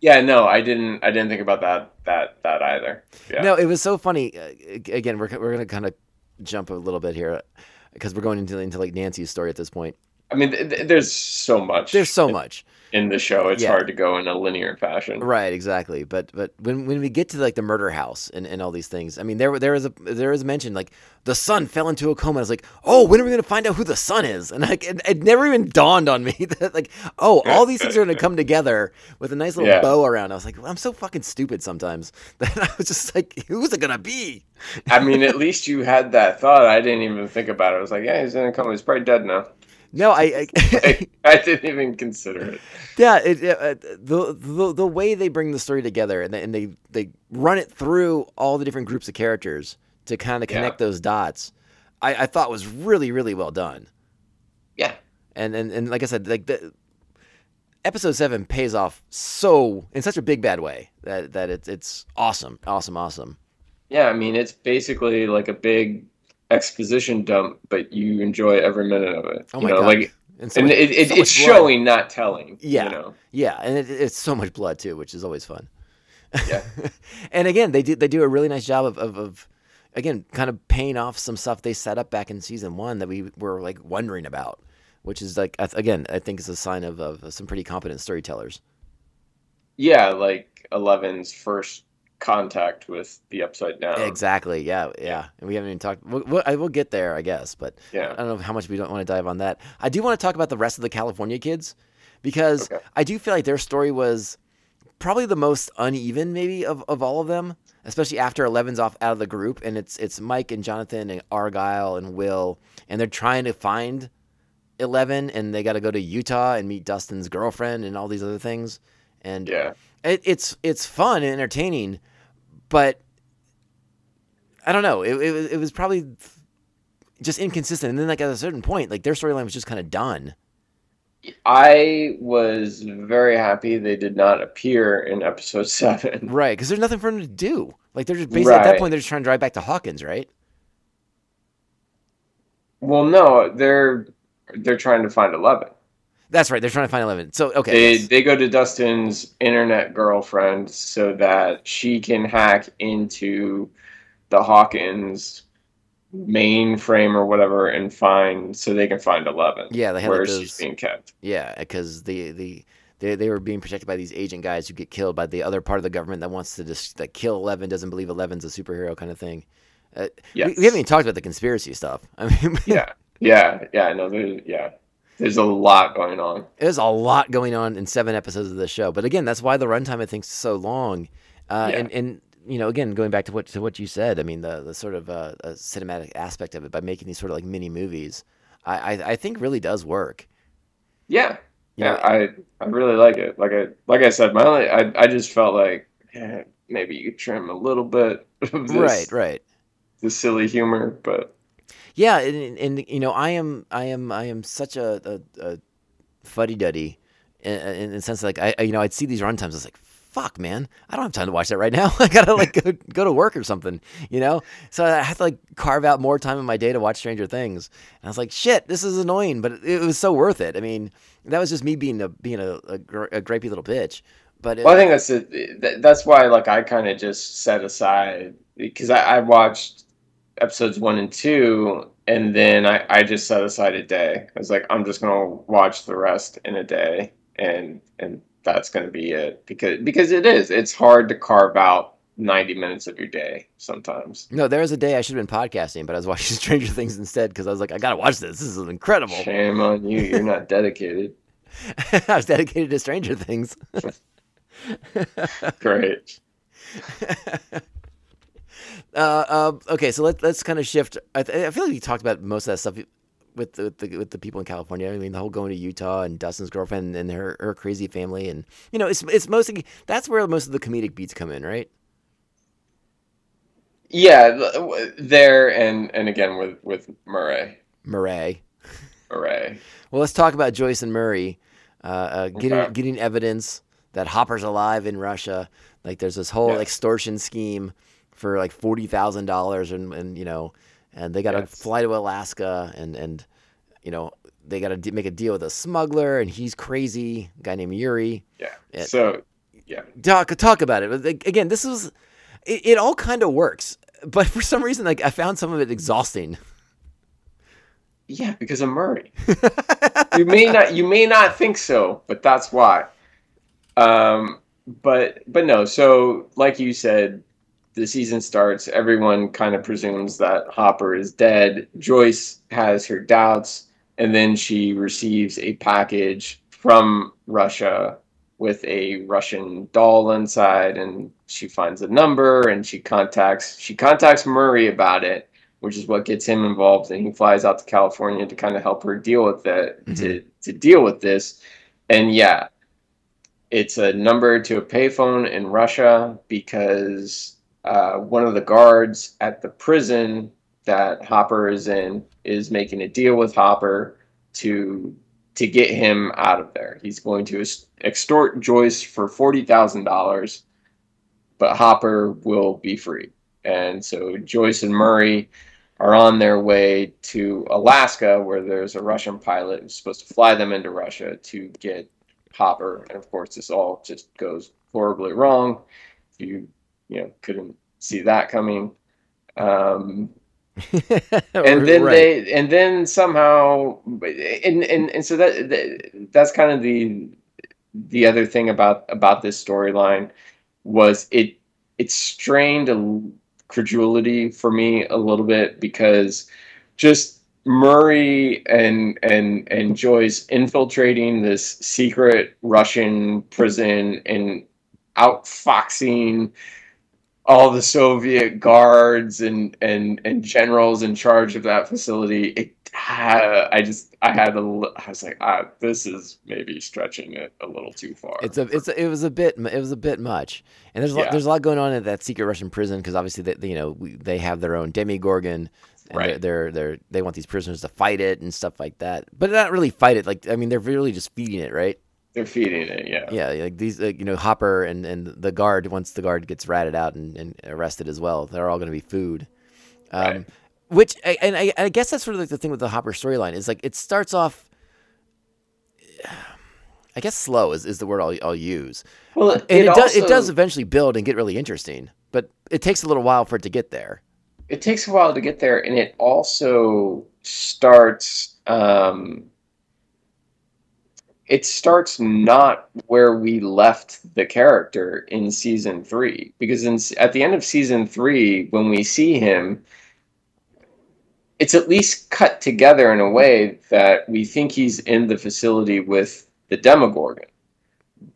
yeah, no, I didn't I didn't think about that that that either. Yeah. No, it was so funny. Uh, again, we're we're gonna kind of jump a little bit here because we're going into into like Nancy's story at this point. I mean, th- th- there's so much. There's so much. In the show. It's Yeah. hard to go in a linear fashion. Right, exactly. But but when when we get to like the murder house and, and all these things, I mean there there is a there is mention like the son fell into a coma. I was like, oh, when are we gonna find out who the son is? And like it, it never even dawned on me that like oh, all these things are gonna come together with a nice little Yeah. bow around. I was like, well, I'm so fucking stupid sometimes that I was just like, who's it gonna be? I mean, at least you had that thought. I didn't even think about it. I was like, yeah, he's in a coma. He's probably dead now. No, I, I I, didn't even consider it. Yeah, it, uh, the, the the way they bring the story together and they, and they they run it through all the different groups of characters to kind of Yeah. connect those dots, I, I thought was really really well done. Yeah. And and, and like I said, like the episode seven pays off so in such a big bad way that that it's it's awesome, awesome, awesome. Yeah, I mean, it's basically like a big exposition dump, but you enjoy every minute of it. Oh you my know, god! like, and so and much- it, it, so it's blood. showing, not telling. Yeah. You know? Yeah, and it, it's so much blood too, which is always fun. Yeah. and again, they do they do a really nice job of, of, of again kind of paying off some stuff they set up back in season one that we were like wondering about, which is like again I think is a sign of, of some pretty competent storytellers. Yeah, like Eleven's first contact with the Upside Down. Exactly. Yeah. Yeah. And we haven't even talked. We'll, we'll, I will get there, I guess, but Yeah. I don't know how much we don't want to dive on that. I do want to talk about the rest of the California kids because Okay. I do feel like their story was probably the most uneven, maybe of, of all of them, especially after Eleven's off out of the group, and it's it's Mike and Jonathan and Argyle and Will, and they're trying to find Eleven, and they got to go to Utah and meet Dustin's girlfriend and all these other things, and Yeah. it, it's it's fun and entertaining, but I don't know. It, it was it was probably just inconsistent. And then like at a certain point, like their storyline was just kind of done. I was very happy they did not appear in episode seven. Right, because there's nothing for them to do. Like they're just basically at that point they're just trying to drive back to Hawkins, right? Well, no, they're they're trying to find Eleven. That's right. They're trying to find Eleven. So okay, They yes. they go to Dustin's internet girlfriend so that she can hack into the Hawkins mainframe or whatever and find so they can find Eleven. Yeah, they had, where like, she's being kept. yeah, because the the. They, they were being protected by these agent guys who get killed by the other part of the government that wants to just that kill Eleven, doesn't believe Eleven's a superhero kind of thing. Uh, we, Yes. we haven't even talked about the conspiracy stuff. I mean, Yeah, yeah, yeah. No, yeah. There's a lot going on. There's a lot going on in seven episodes of this show, but again, that's why the runtime I think is so long. Uh, Yeah. And and you know, again, going back to what to what you said, I mean, the the sort of uh, uh, cinematic aspect of it by making these sort of like mini movies, I I, I think really does work. Yeah, You yeah, know, I I really like it. Like I like I said, my only I I just felt like eh, maybe you trim a little bit of this right, right. the silly humor, but Yeah, and, and, you know, I am, I am, I am such a, a, a fuddy duddy, in, in the sense like I, you know, I'd see these runtimes. I was like, "Fuck, man, I don't have time to watch that right now. I gotta like go, go to work or something," you know. So I had to like carve out more time in my day to watch Stranger Things. And I was like, "Shit, this is annoying," but it, it was so worth it. I mean, that was just me being a being a, a, a grapey little bitch. But it, well, I think that's that- That's why like I kind of just set aside because I, I watched episodes one and two, and then I I just set aside a day. I was like, I'm just gonna watch the rest in a day, and and that's gonna be it because because it is. It's hard to carve out 90 minutes of your day sometimes. no, there was a day I should have been podcasting, but I was watching Stranger Things instead because I was like, I gotta watch this. This is incredible. Shame on you. You're not dedicated. I was dedicated to Stranger Things. Great. Uh, uh, okay, so let, let's kind of shift. I, th- I feel like we talked about most of that stuff with the, with the with the people in California. I mean, the whole going to Utah and Dustin's girlfriend and her, her crazy family, and you know, it's it's mostly that's where most of the comedic beats come in, right? Yeah, there and and again with with Murray. Murray. Murray. Well, let's talk about Joyce and Murray uh, uh, getting Okay. getting evidence that Hopper's alive in Russia. Like, there's this whole Yes. extortion scheme for like forty thousand dollars, and and you know, and they got to Yes. fly to Alaska, and and you know, they got to d- make a deal with a smuggler, and he's crazy, a guy named Yuri. Yeah. So yeah. Talk talk about it. But, like, Again, this was it, it all kind of works, but for some reason, like I found some of it exhausting. Yeah, because of Murray. you may not you may not think so, but that's why. Um, but but no. So like you said, the season starts. Everyone kind of presumes that Hopper is dead. Joyce has her doubts, and then she receives a package from Russia with a Russian doll inside, and she finds a number, and she contacts she contacts Murray about it which is what gets him involved and he flies out to california to kind of help her deal with it mm-hmm. to, to deal with this and yeah it's a number to a payphone in russia because uh, one of the guards at the prison that hopper is in is making a deal with hopper to to get him out of there he's going to extort joyce for $40000 but hopper will be free and so joyce and murray are on their way to Alaska, where there's a Russian pilot who's supposed to fly them into Russia to get Hopper. And of course, this all just goes horribly wrong. You, you know, couldn't see that coming. Um, and then Right. they, and then somehow, and and and so that, that that's kind of the the other thing about about this storyline was it it strained a credulity for me a little bit because just Murray and and and Joyce infiltrating this secret Russian prison and outfoxing all the Soviet guards and and and generals in charge of that facility. It I just I had a I was like ah, this is maybe stretching it a little too far. It's a, it's a, it was a bit, it was a bit much, and there's a lot, there's a lot going on at that secret Russian prison because obviously they, you know, we, they have their own Demogorgon, and Right. they're, they're they're they want these prisoners to fight it and stuff like that, but not really fight it. Like I mean, they're really just feeding it, right? They're feeding it, yeah. Yeah, like these, like, you know, Hopper and and the guard. Once the guard gets ratted out and, and arrested as well, they're all going to be food. Um, Right. Which I- and I, I guess that's sort of like the thing with the Hopper storyline is like it starts off. I guess slow is, is the word I'll, I'll use. Well, And it, does it does eventually build and get really interesting, but it takes a little while for it to get there. it takes a while to get there and it also starts um, it starts not where we left the character in season three because in, at the end of season three when we see him it's at least cut together in a way that we think he's in the facility with the Demogorgon.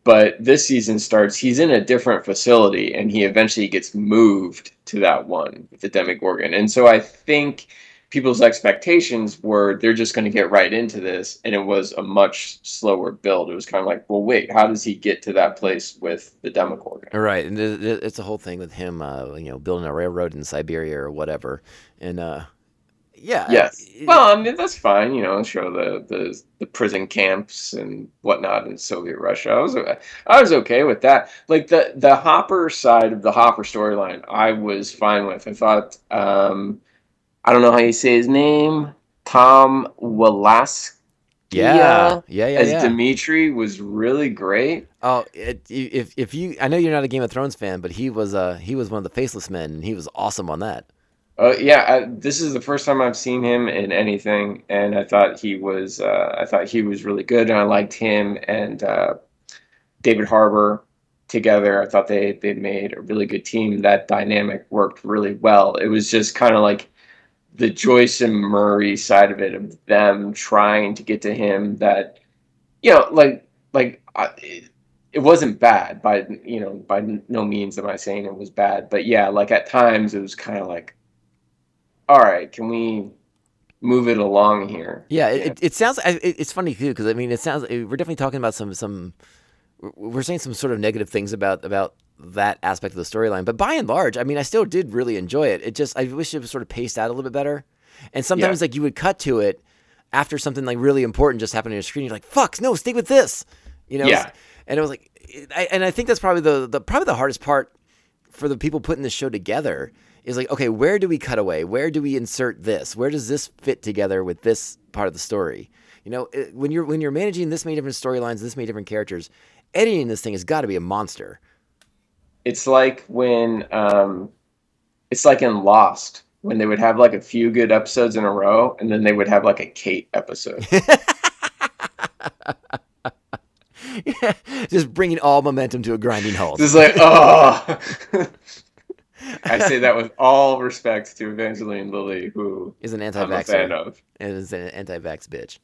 But this season starts, he's in a different facility and he eventually gets moved to that one with the Demogorgon. And so I think people's expectations were they're just going to get right into this. And it was a much slower build. It was kind of like, well, wait, how does he get to that place with the Demogorgon? Right, and it- it- it's a whole thing with him, uh, you know, building a railroad in Siberia or whatever, and uh, yeah, Yes. Well, I mean that's fine. You know, show the the the prison camps and whatnot in Soviet Russia. I was I was okay with that. Like the the Hopper side of the Hopper storyline, I was fine with. I thought um, I don't know how you say his name, Tom Wlaschiha yeah, yeah, yeah, as yeah. Dimitri was really great. oh, it, if if you, I know you're not a Game of Thrones fan, but he was uh he was one of the Faceless Men, and he was awesome on that. Oh yeah, I, this is the first time I've seen him in anything, and I thought he was uh, I thought he was really good, and I liked him and uh, David Harbour together. I thought they they made a really good team. That dynamic worked really well. It was just kind of like the Joyce and Murray side of it, of them trying to get to him. That you know, like like I, it, it wasn't bad by you know by no means am I saying it was bad, but yeah, like at times it was kind of like all right, can we move it along here? Yeah, it, it, it sounds. It, it's funny too because I mean, it sounds. We're definitely talking about some some. We're- saying some sort of negative things about about that aspect of the storyline, but by and large, I mean, I still did really enjoy it. It just I wish it was sort of paced out a little bit better, and sometimes like you would cut to it after something like really important just happened on your screen. You're like, "Fuck, no, stick with this," you know? Yeah. And it was like, I, and I think that's probably the the probably the hardest part for the people putting this show together is like, okay, where do we cut away? Where do we insert this? Where does this fit together with this part of the story? You know, when you're when you're managing this many different storylines, this many different characters, editing this thing has got to be a monster. It's like when um, it's like in Lost when they would have like a few good episodes in a row, and then they would have like a Kate episode. Just bringing all momentum to a grinding halt. Just like oh. I say that with all respect to Evangeline Lilly, who Is an I'm a anti-vaxxer fan of. and is an anti-vax bitch.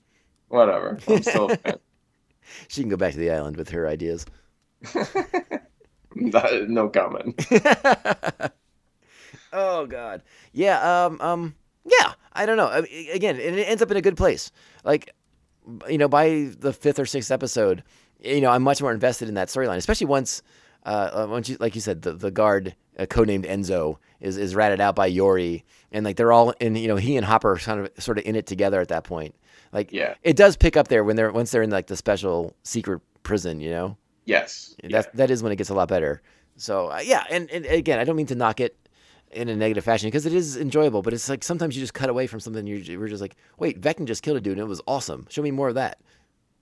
Whatever, I'm still a fan. She can go back to the island with her ideas. no comment. oh God, yeah, um, um, yeah. I don't know. I again, it ends up in a good place. Like, you know, by the fifth or sixth episode, you know, I'm much more invested in that storyline, especially once, uh, uh, once you, like you said, the the guard, uh, codenamed Enzo, is is ratted out by Yuri, and like they're all in. You know, he and Hopper are kind of sort of in it together at that point. Like, Yeah. it does pick up there when they're once they're in like the special secret prison. You know. Yes. That's that is when it gets a lot better. So uh, yeah, and, and again, I don't mean to knock it in a negative fashion because it is enjoyable, but it's like sometimes you just cut away from something. You're, we're just like, wait, Vecna just killed a dude, and it was awesome. Show me more of that.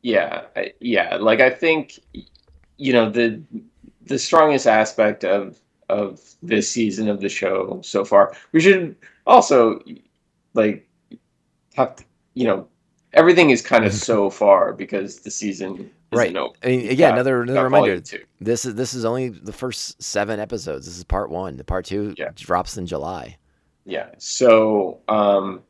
Yeah, I- yeah. Like I think, you know, the the strongest aspect of of this season of the show so far. We should also like have you know, everything is kind of so far because the season Right. over. I mean, again, got- another another reminder. This is this is only the first seven episodes. This is part one. The part two Yeah. drops in July. Yeah. So, um,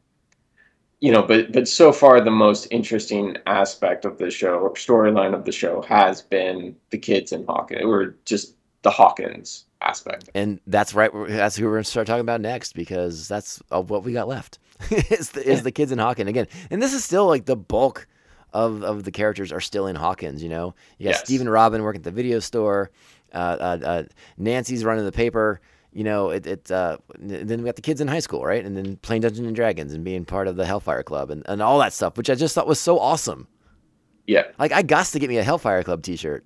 you know, but but so far the most interesting aspect of the show or storyline of the show has been the kids in Hawkins, or just the Hawkins aspect. and that's right. That's who we're gonna start talking about next because that's what we got left. is the, is the kids in Hawkins again? And this is still like the bulk of of the characters are still in Hawkins. You know, you got Yes. Stephen Robin working at the video store. Uh, uh, uh, Nancy's running the paper. You know, it. it uh, then we got the kids in high school, right? And then playing Dungeons and Dragons and being part of the Hellfire Club and, and all that stuff, which I just thought was so awesome. Yeah, Like I got to get me a Hellfire Club T-shirt.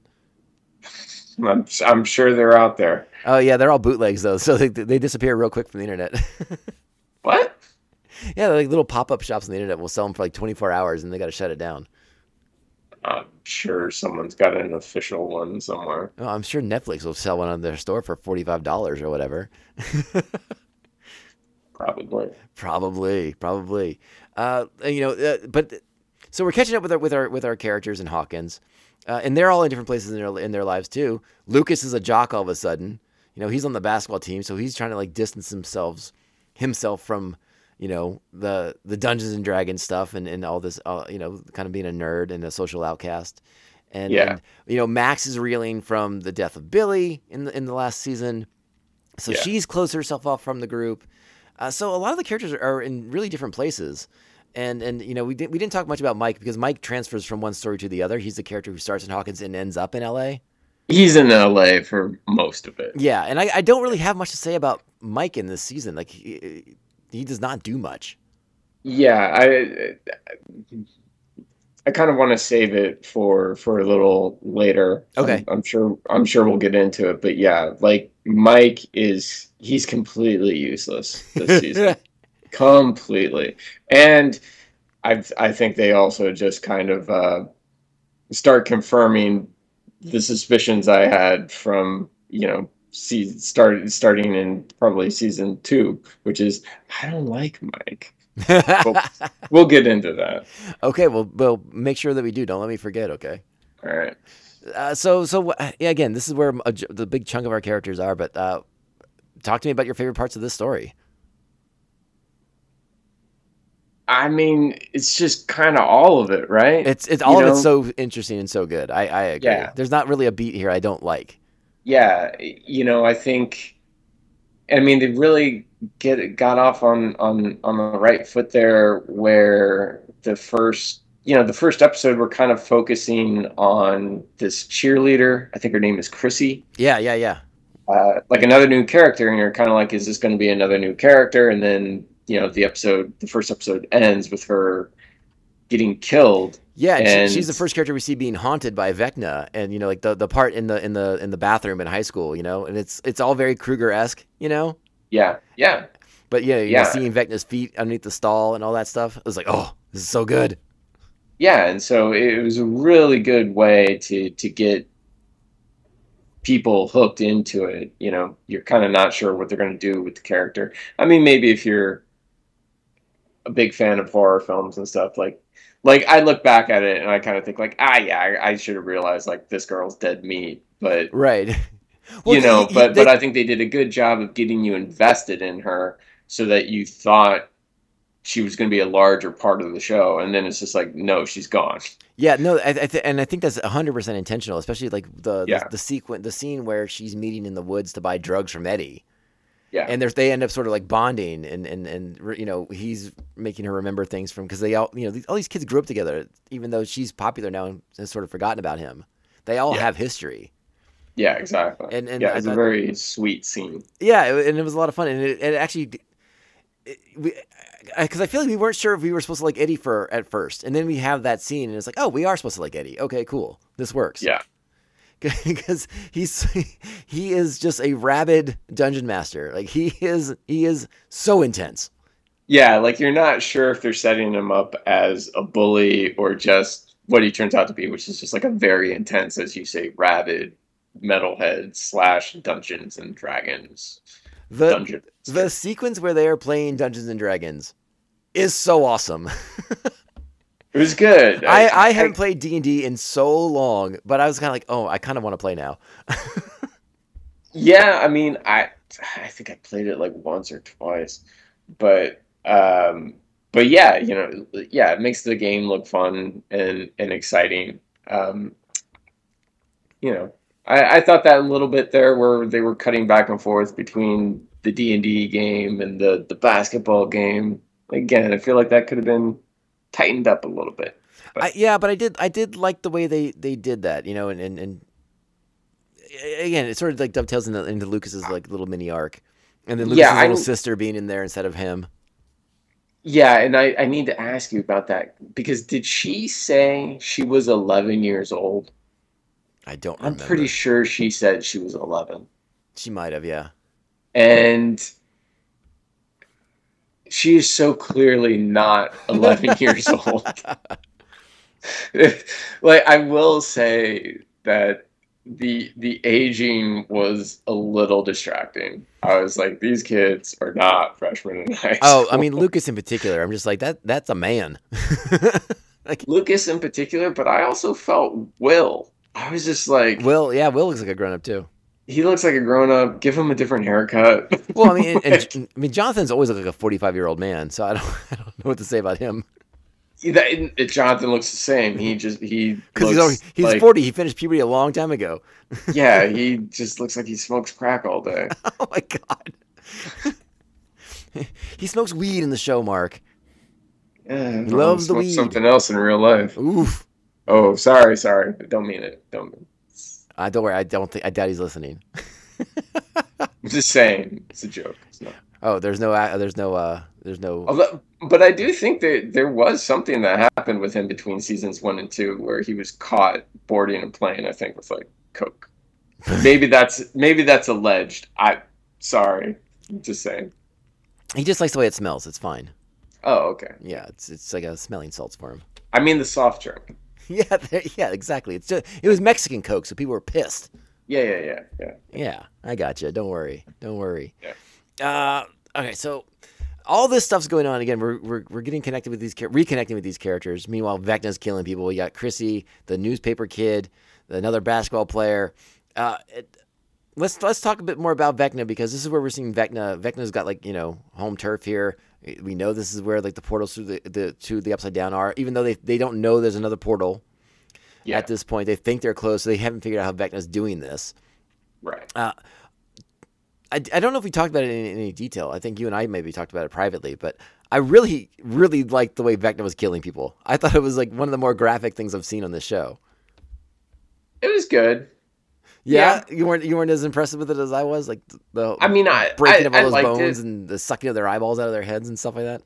I'm, I'm sure they're out there. Oh yeah, they're all bootlegs though, so they, they disappear real quick from the internet. What? Yeah, like little pop up shops on the internet will sell them for like 24 hours and they got to shut it down. I'm sure someone's got an official one somewhere. Oh, I'm sure Netflix will sell one on their store for $45 or whatever. Probably. Probably, probably. Uh, you know, uh, but so we're catching up with our with our with our characters in Hawkins, uh, and they're all in different places in their in their lives too. Lucas is a jock all of a sudden. You know, he's on the basketball team, so he's trying to like distance himself himself from you know the the Dungeons and Dragons stuff and and all this, uh, you know, kind of being a nerd and a social outcast. And, Yeah. and, you know Max is reeling from the death of Billy in the in the last season, so Yeah. she's closed herself off from the group. Uh, so a lot of the characters are in really different places. And and you know we didn't we didn't talk much about Mike because Mike transfers from one story to the other. He's the character who starts in Hawkins and ends up in L.A. He's in LA for most of it. Yeah, and I, I don't really have much to say about Mike in this season. Like he, he does not do much. Yeah, I I kind of want to save it for for a little later. Okay. I'm, I'm sure I'm sure we'll get into it, but yeah, like Mike is he's completely useless this season. completely. And I I think they also just kind of uh, start confirming the suspicions I had from you know season started starting in probably season two, which is I don't like Mike. We'll get into that. okay, well, well, make sure that we do. Don't let me forget. Okay. All right. Uh, so so yeah, again, this is where a, the big chunk of our characters are. But uh, talk to me about your favorite parts of this story. I mean, it's just kind of all of it, right? It's it's all You of it's so interesting and so good. I I agree. Yeah. There's not really a beat here I don't like. Yeah, you know, I think, I mean, they really get got off on on on the right foot there, where the first, you know, the first episode we're kind of focusing on this cheerleader. I think her name is Chrissy, Yeah, yeah, yeah. uh, like another new character, and you're kind of like, is this going to be another new character? And then, you know, the episode, the first episode ends with her getting killed. Yeah, and she, she's the first character we see being haunted by Vecna, and you know, like the, the part in the in the in the bathroom in high school, you know, and it's it's all very Krueger esque, you know. Yeah, yeah, But yeah, you know, Yeah. seeing Vecna's feet underneath the stall and all that stuff, it was like, oh, this is so good. yeah and so it was a really good way to to get people hooked into it you know you're kind of not sure what they're going to do with the character i mean maybe if you're a big fan of horror films and stuff like like i look back at it and i kind of think like ah yeah i, I should have realized like this girl's dead meat but Right. you know but they- but i think they did a good job of getting you invested in her so that you thought she was going to be a larger part of the show and then it's just like no she's gone Yeah, no, I, I th- and I think that's hundred percent intentional, especially like the Yeah. the, the sequence, the scene where she's meeting in the woods to buy drugs from Eddie, yeah and there's they end up sort of like bonding, and and and you know he's making her remember things from because they all you know these, all these kids grew up together, even though she's popular now and has sort of forgotten about him. They all Yeah. have history. Yeah, exactly. And- and yeah, it's a very sweet scene. Yeah, and it was a lot of fun, and it, it actually, it, we, because I feel like we weren't sure if we were supposed to like Eddie for at first, and then we have that scene, and it's like, oh, we are supposed to like Eddie. Okay, cool, this works. Yeah, because he's he is just a rabid dungeon master. Like he is he is so intense. yeah. Like you're not sure if they're setting him up as a bully or just what he turns out to be, which is just like a very intense, as you say, rabid metalhead slash Dungeons and Dragons The dungeon. the sequence where they are playing Dungeons and Dragons is so awesome. It was good. I, I haven't played D and D in so long, but I was kind of like, oh, I kind of want to play now. Yeah, I mean, I I think I played it like once or twice, but um, but yeah, you know, yeah, it makes the game look fun and and exciting. Um, you know, I, I thought that a little bit there where they were cutting back and forth between the D and D game and the the basketball game. Again, I feel like that could have been tightened up a little bit. I, yeah, but I did I did like the way they they did that, you know, and and, and again, it sort of like dovetails into, into Lucas's like little mini arc, and then Lucas's Yeah, little sister being in there instead of him. Yeah, and I, I need to ask you about that because did she say she was 11 years old? I don't I'm pretty sure she said she was 11. she might have, yeah. And she is so clearly not 11 years old. like I will say that the the aging was a little distracting. I was like these kids are not freshmen in high Oh. I mean Lucas in particular. I'm just like that. That's a man. like Lucas in particular, but I also felt Will. I was just like Will, yeah, Will looks like a grown up too. He looks like a grown up. Give him a different haircut. Well, I mean, and, and- I mean, Jonathan's always looked like a 45 year old man, so I don't, I don't know what to say about him. that, it- Jonathan looks the same. He just he Because he's, already- he's like- 40. He finished puberty a long time ago. Yeah, he just looks like he smokes crack all day. Oh my god. he smokes weed in the show, Mark. Yeah, He loves the weed. Something else in real life. Oof. Oh, sorry, sorry. Don't mean it. Don't. Mean I don't worry. I don't think I doubt he's listening. I'm just saying. It's a joke. It's not. Oh, there's no, uh, there's no, uh, there's no. Although, but I do think that there was something that happened with him between seasons one and two, where he was caught boarding a plane. I think with like coke. maybe that's maybe that's alleged. I sorry. Just saying. He just likes the way it smells. It's fine. Oh, okay. Yeah, it's it's like a smelling salts for him. I mean the soft drink. Yeah, yeah, exactly. It's just it was Mexican Coke, so people were pissed. Yeah, yeah, yeah, yeah. Yeah, I got you. Don't worry. Don't worry. Yeah. Uh, okay, so all this stuff's going on again. We're, we're, we're getting connected with these, reconnecting with these characters. Meanwhile, Vecna's killing people. We got Chrissy, the newspaper kid, another basketball player. Uh, it, let's let's talk a bit more about Vecna because this is where we're seeing Vecna. Vecna's got like you know home turf here. We know this is where like the portals to the, the to the upside down are. Even though they they don't know there's another portal Yeah. at this point, they think they're close. So they haven't figured out how Vecna's doing this. Right. Uh, I, I don't know if we talked about it in, any detail. I think you and I maybe talked about it privately, but I really, really liked the way Vecna was killing people. I thought it was like one of the more graphic things I've seen on this show. It was good. Yeah, you weren't you weren't as impressed with it as I was, like the I mean, I breaking I, of all I those bones it. and the sucking of their eyeballs out of their heads and stuff like that.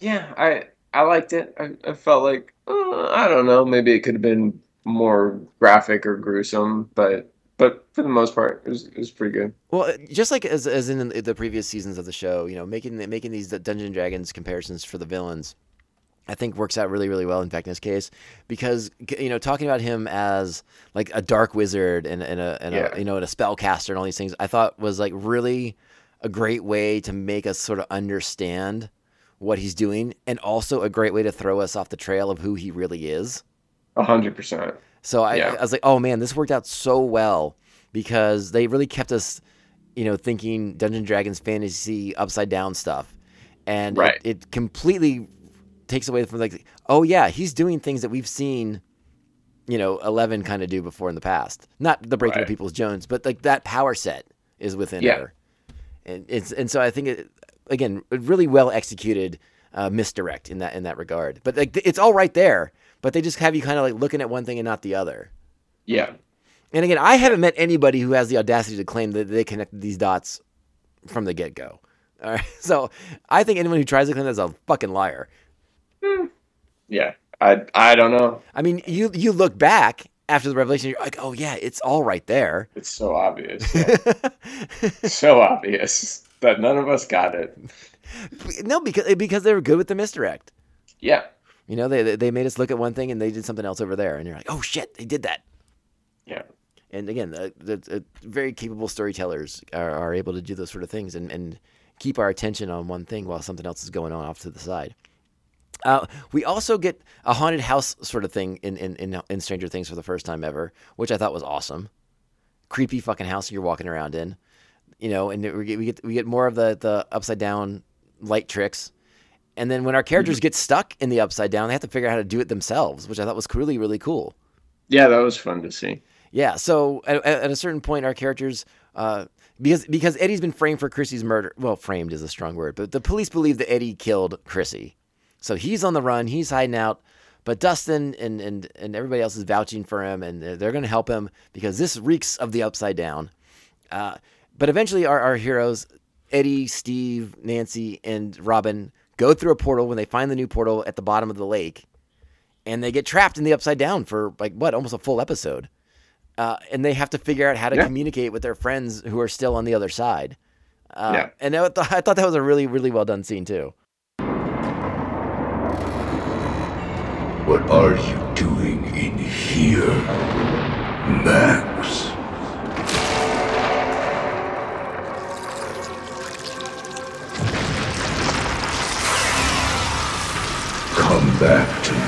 Yeah, I I liked it. I, I felt like uh, I don't know, maybe it could have been more graphic or gruesome, but but for the most part, it was it was pretty good. Well, just like as as in the previous seasons of the show, you know, making making these Dungeon Dragons comparisons for the villains, I think works out really really well in Vecna's case because you know talking about him as like a dark wizard and, and a and Yeah. a you know and a spellcaster and all these things, I thought was like really a great way to make us sort of understand what he's doing and also a great way to throw us off the trail of who he really is. A hundred percent. So I, Yeah. I was like, oh man, this worked out so well because they really kept us, you know, thinking Dungeon Dragons fantasy upside down stuff, and Right. it, it completely takes away from like, oh yeah, he's doing things that we've seen, you know, Eleven kind of do before in the past. Not the breaking of people's Jones, but like that power set is within Yeah. her, and it's and so I think it again really well executed uh, misdirect in that in that regard. But like it's all right there, but they just have you kind of like looking at one thing and not the other. Yeah. And again, I haven't met anybody who has the audacity to claim that they connected these dots from the get go. All right, so I think anyone who tries to claim that is a fucking liar. Hmm. Yeah. I I don't know. I mean, you you look back after the revelation, you're like, oh yeah, it's all right there. It's so obvious. yeah. so obvious that none of us got it. no, because eh, because they were good with the misdirect. Yeah. You know, they they made us look at one thing and they did something else over there, and you're like, oh shit, they did that. Yeah. And again, the, the, the very capable storytellers are, are able to do those sort of things and, and keep our attention on one thing while something else is going on off to the side. Uh, we also get a haunted house sort of thing in, in, in, in Stranger Things for the first time ever, which I thought was awesome. Creepy fucking house you're walking around in, you know, and we get we get, we get more of the, the upside down light tricks. And then when our characters get stuck in the upside down, they have to figure out how to do it themselves, which I thought was really, really cool. Yeah, that was fun to see. Yeah. So at, at at a certain point, our characters, uh, because because Eddie's been framed for Chrissy's murder. Well, framed is a strong word, but the police believe that Eddie killed Chrissy. So he's on the run. He's hiding out. But Dustin and, and, and everybody else is vouching for him, and they're, they're going to help him because this reeks of the upside down. Uh, but eventually, our, our heroes, Eddie, Steve, Nancy, and Robin, go through a portal when they find the new portal at the bottom of the lake, and they get trapped in the upside down for like what, almost a full episode. Uh, and they have to figure out how to Yeah. communicate with their friends who are still on the other side. Uh, Yeah. And I, th- I thought that was a really, really well done scene too. What are you doing in here, Max? Come back to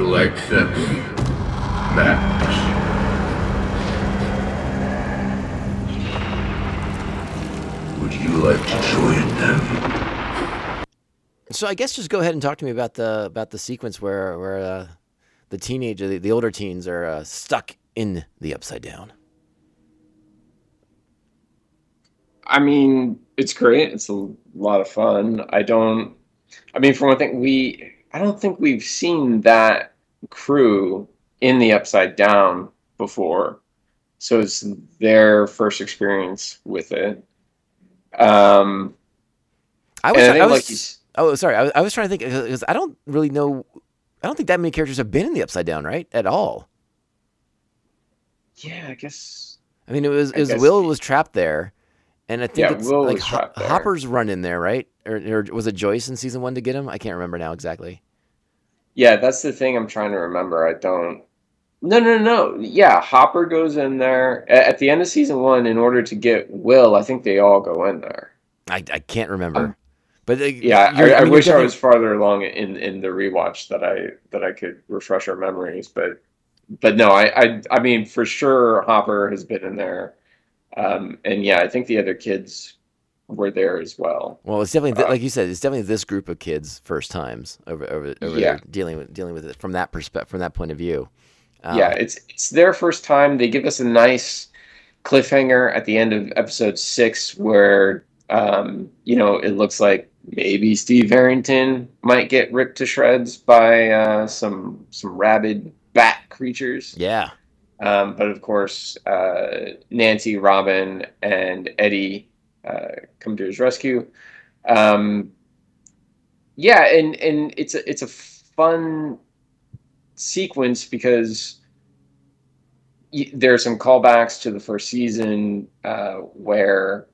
Whenever you like them. Max. Would you like to join them? So I guess just go ahead and talk to me about the about the sequence where where uh, the teenager, the, the older teens, are uh, stuck in the upside down. I mean, it's great. It's a lot of fun. I don't. I mean, for one thing, we. I don't think we've seen that crew in the Upside Down before, so it's their first experience with it. Um, I was, I I was like oh sorry, I was, I was trying to think because I don't really know. I don't think that many characters have been in the upside down, right? At all. yeah, I guess. I mean, it was it was Will was trapped there, and I think Yeah, it's Will like Ho- Hopper's run in there, right? Or, or was it Joyce in season one to get him? I can't remember now exactly. Yeah, that's the thing I'm trying to remember. I don't. No, no, no. Yeah, Hopper goes in there at the end of season one in order to get Will. I think they all go in there. I, I can't remember. Um, but Yeah, you're- I, I mean, wish I was farther along in in the rewatch that I that I could refresh our memories, but but no, I I, I mean for sure Hopper has been in there, um, and yeah, I think the other kids were there as well. Well, it's definitely Uh, like you said. It's definitely this group of kids first times over over over Yeah. there dealing with dealing with it from that perspective from that point of view. Um, yeah, it's it's their first time. They give us a nice cliffhanger at the end of episode six, where um, you know it looks like maybe Steve Harrington might get ripped to shreds by uh, some some rabid bat creatures. yeah. Um, but of course, uh, Nancy, Robin, and Eddie uh, come to his rescue. Um, yeah, and and it's a it's a fun sequence because y- there are some callbacks to the first season uh, where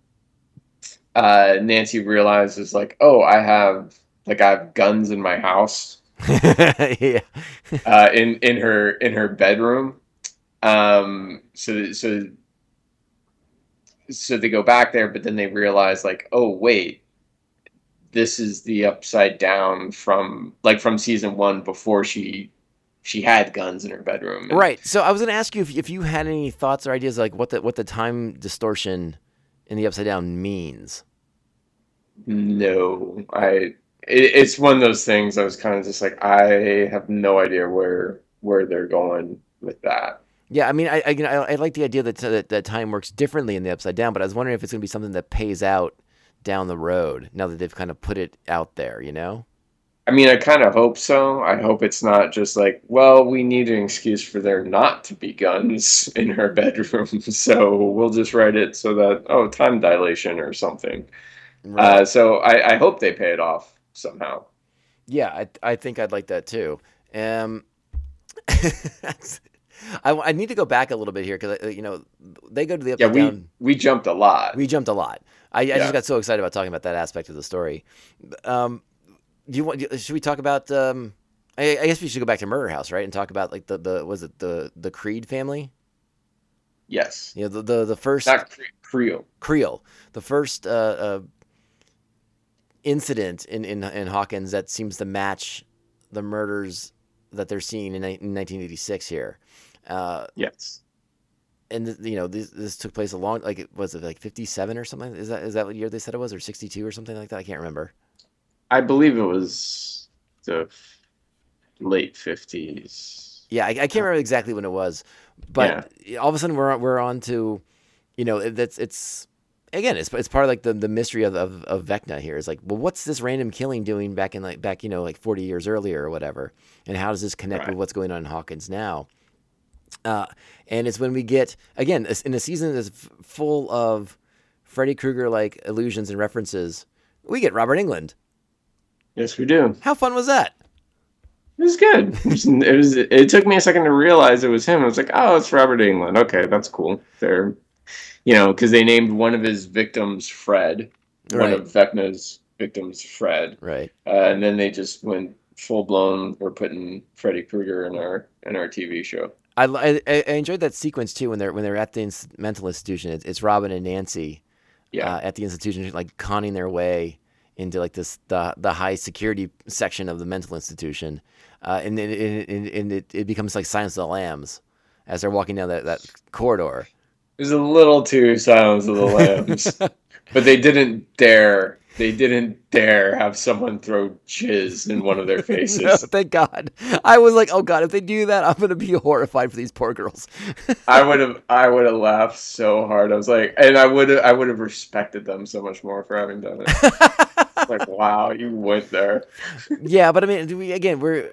uh, Nancy realizes like, oh, I have like I have guns in my house yeah. uh, in in her in her bedroom. Um, so so so they go back there, but then they realize like, oh wait, this is the upside down from like from season one before she she had guns in her bedroom. And- Right. So I was going to ask you if, if you had any thoughts or ideas like what the what the time distortion in the upside down means. No, I. It, it's one of those things. I was kind of just like, I have no idea where where they're going with that. Yeah, I mean, I I, you know, I, I like the idea that, that that time works differently in the upside down, but I was wondering if it's going to be something that pays out down the road now that they've kind of put it out there. You know? I mean, I kind of hope so. I hope it's not just like, well, we need an excuse for there not to be guns in her bedroom, so we'll just write it so that oh, time dilation or something. Uh, so I, I hope they pay it off somehow. Yeah, I, I think I'd like that too. Um, I, I need to go back a little bit here because you know they go to the Yeah, upside we down. we jumped a lot. We jumped a lot. I, I Yeah. just got so excited about talking about that aspect of the story. Um, do you want? Should we talk about? Um, I, I guess we should go back to Murder House, right, and talk about like the the was it the the Creed family? yes, You know, the the, the first not Cre- Creel. Creel, the first uh, uh, incident in, in in Hawkins that seems to match the murders that they're seeing in, in 1986 here. Uh, Yes, and you know this, this took place a long like it was it like 57 or something? Is that is that what year they said it was or 62 or something like that? I can't remember. I believe it was the late fifties. yeah i, I can't remember exactly when it was but all of a sudden we're on- we're on to you know it- that's it's again it's, it's part of like the, the mystery of, of, of vecna here. Is like well what's this random killing doing back in like back you know like 40 years earlier or whatever? And how does this connect Right. with what's going on in hawkins now uh, and it's when we get again in a season that's full of freddy krueger like illusions and references we get Robert Englund Yes, we do. how fun was that It was good. It was, it was. It took me a second to realize it was him. I was like, oh, it's Robert Englund. Okay, that's cool. They're, you know, because they named one of his victims Fred. right. One of Vecna's victims Fred, right uh, and then they just went full blown. We're putting Freddy Krueger in our in our TV show. I, I, I enjoyed that sequence too when they're when they're at the ins- mental institution. It's, it's Robin and Nancy Yeah. uh, at the institution, like conning their way into like this the the high security section of the mental institution, uh, and it, it, it, and it, it becomes like Silence of the Lambs as they're walking down that, that corridor. It was a little too Silence of the Lambs, but they didn't dare. They didn't dare have someone throw jizz in one of their faces. No, thank God. I was like, oh God, if they do that, I'm gonna be horrified for these poor girls. I would have I would have laughed so hard. I was like, and I would I would have respected them so much more for having done it. like, wow, you went there. yeah, but I mean, we, again, we're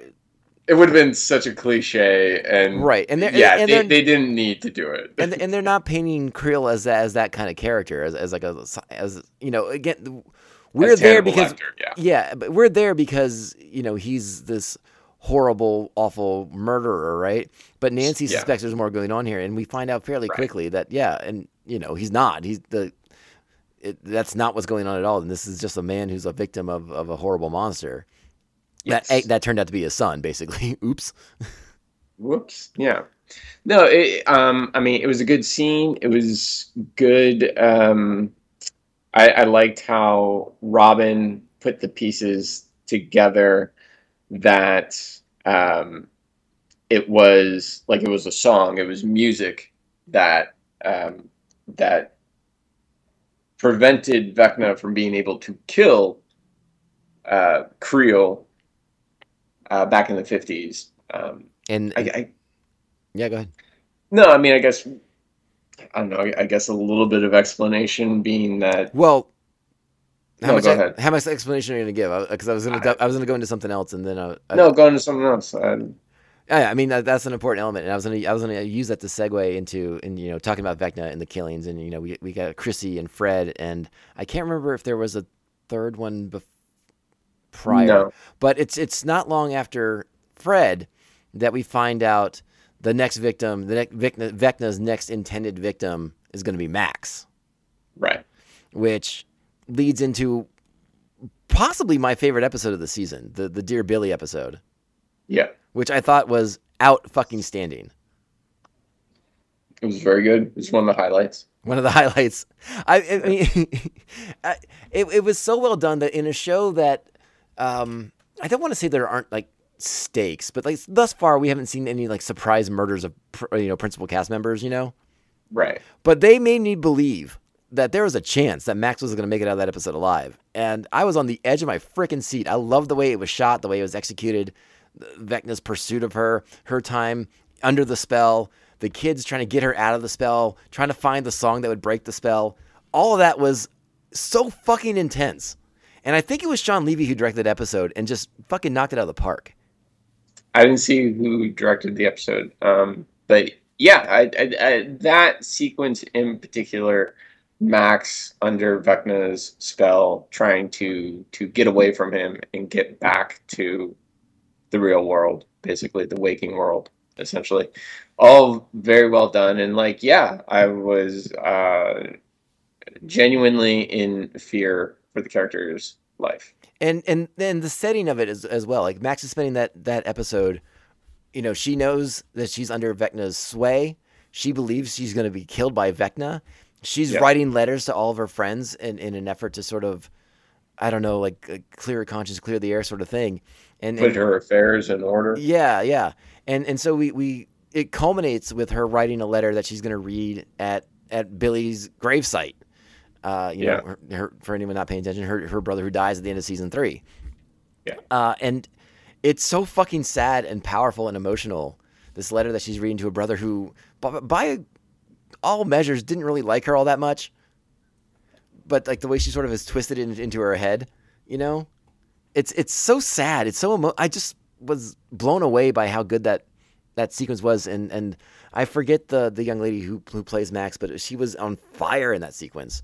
It would have been such a cliche, and Right, and they're- yeah, and they, they didn't need to do it. and and they're not painting Creel as that as that kind of character as, as like a as you know again we're there because Lecter, yeah. but we're there because you know he's this horrible awful murderer right but Nancy Yeah. suspects there's more going on here and we find out fairly Right. quickly that yeah and you know he's not he's the it, that's not what's going on at all and this is just a man who's a victim of, of a horrible monster Yes. that that turned out to be his son basically oops Whoops. Yeah. No, it, um, I mean, it was a good scene. It was good. Um, I, I liked how Robin put the pieces together that um, it was like it was a song. It was music that um, that prevented Vecna from being able to kill uh, Creel uh, back in the fifties. Um, and I, I yeah go ahead no, I mean, I guess I don't know. I- I guess a little bit of explanation being that Well, how No, much go ahead. how much explanation are you going to give? Because I, was going to I was going to go into something else, and then I, I, no, going into something else. Um, yeah, I mean that, that's an important element, and I was going to I was going to use that to segue into and you know talking about Vecna and the killings, and you know we we got Chrissy and Fred, and I can't remember if there was a third one prior, No. but it's it's not long after Fred that we find out the next victim, the next Vecna, Vecna's next intended victim is going to be Max. right. which leads into possibly my favorite episode of the season, the the Dear Billy episode, Yeah, which I thought was out fucking standing. it was very good. It was one of the highlights. One of the highlights. I, I mean, I- it it was so well done that in a show that um, I don't want to say there aren't like stakes, but like thus far we haven't seen any like surprise murders of you know principal cast members, you know. Right. But they made me believe that there was a chance that Max was going to make it out of that episode alive. And I was on the edge of my freaking seat. I loved the way it was shot, the way it was executed, Vecna's pursuit of her, her time under the spell, the kids trying to get her out of the spell, trying to find the song that would break the spell. All of that was so fucking intense. And I think it was Shawn Levy who directed that episode and just fucking knocked it out of the park. I didn't see who directed the episode, um, but yeah, I, I, I, that sequence in particular, Max under Vecna's spell, trying to to get away from him and get back to the real world, basically the waking world, essentially, all very well done. And like, yeah, I was uh, genuinely in fear for the character's life. And and then the setting of it is as well. Like Max is spending that that episode. You know, she knows that she's under Vecna's sway. She believes she's going to be killed by Vecna. She's writing letters to all of her friends in, in an effort to sort of, I don't know, like uh, clear her conscience, clear the air, sort of thing. And, Put and her affairs in order. yeah, yeah, and and so we we it culminates with her writing a letter that she's going to read at at Billy's gravesite. Uh, you Yeah. know, her, her, for anyone not paying attention, her her brother who dies at the end of season three. Yeah. Uh, and it's so fucking sad and powerful and emotional. This letter that she's reading to a brother who, by, by all measures, didn't really like her all that much. But like the way she sort of has twisted it into her head, you know, it's it's so sad. It's so emo- I just was blown away by how good that that sequence was, and and I forget the the young lady who who plays Max, but she was on fire in that sequence.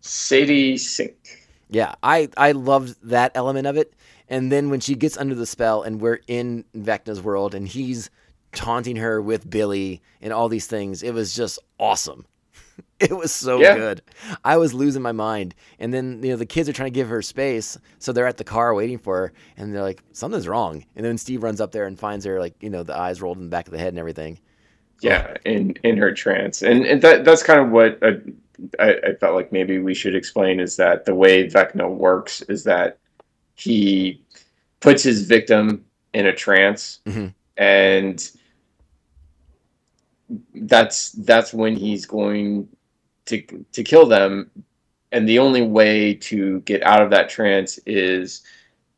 Sadie Sink. Yeah, I I loved that element of it. And then when she gets under the spell and we're in Vecna's world and he's taunting her with Billy and all these things, it was just awesome. It was so Yeah. good. I was losing my mind. And then, you know, the kids are trying to give her space. So they're at the car waiting for her. And they're like, something's wrong. And then Steve runs up there and finds her, like, you know, the eyes rolled in the back of the head and everything. Yeah, in in her trance, and, and that that's kind of what uh, I, I felt like maybe we should explain is that the way Vecna works is that he puts his victim in a trance Mhm. and that's that's when he's going to to kill them and the only way to get out of that trance is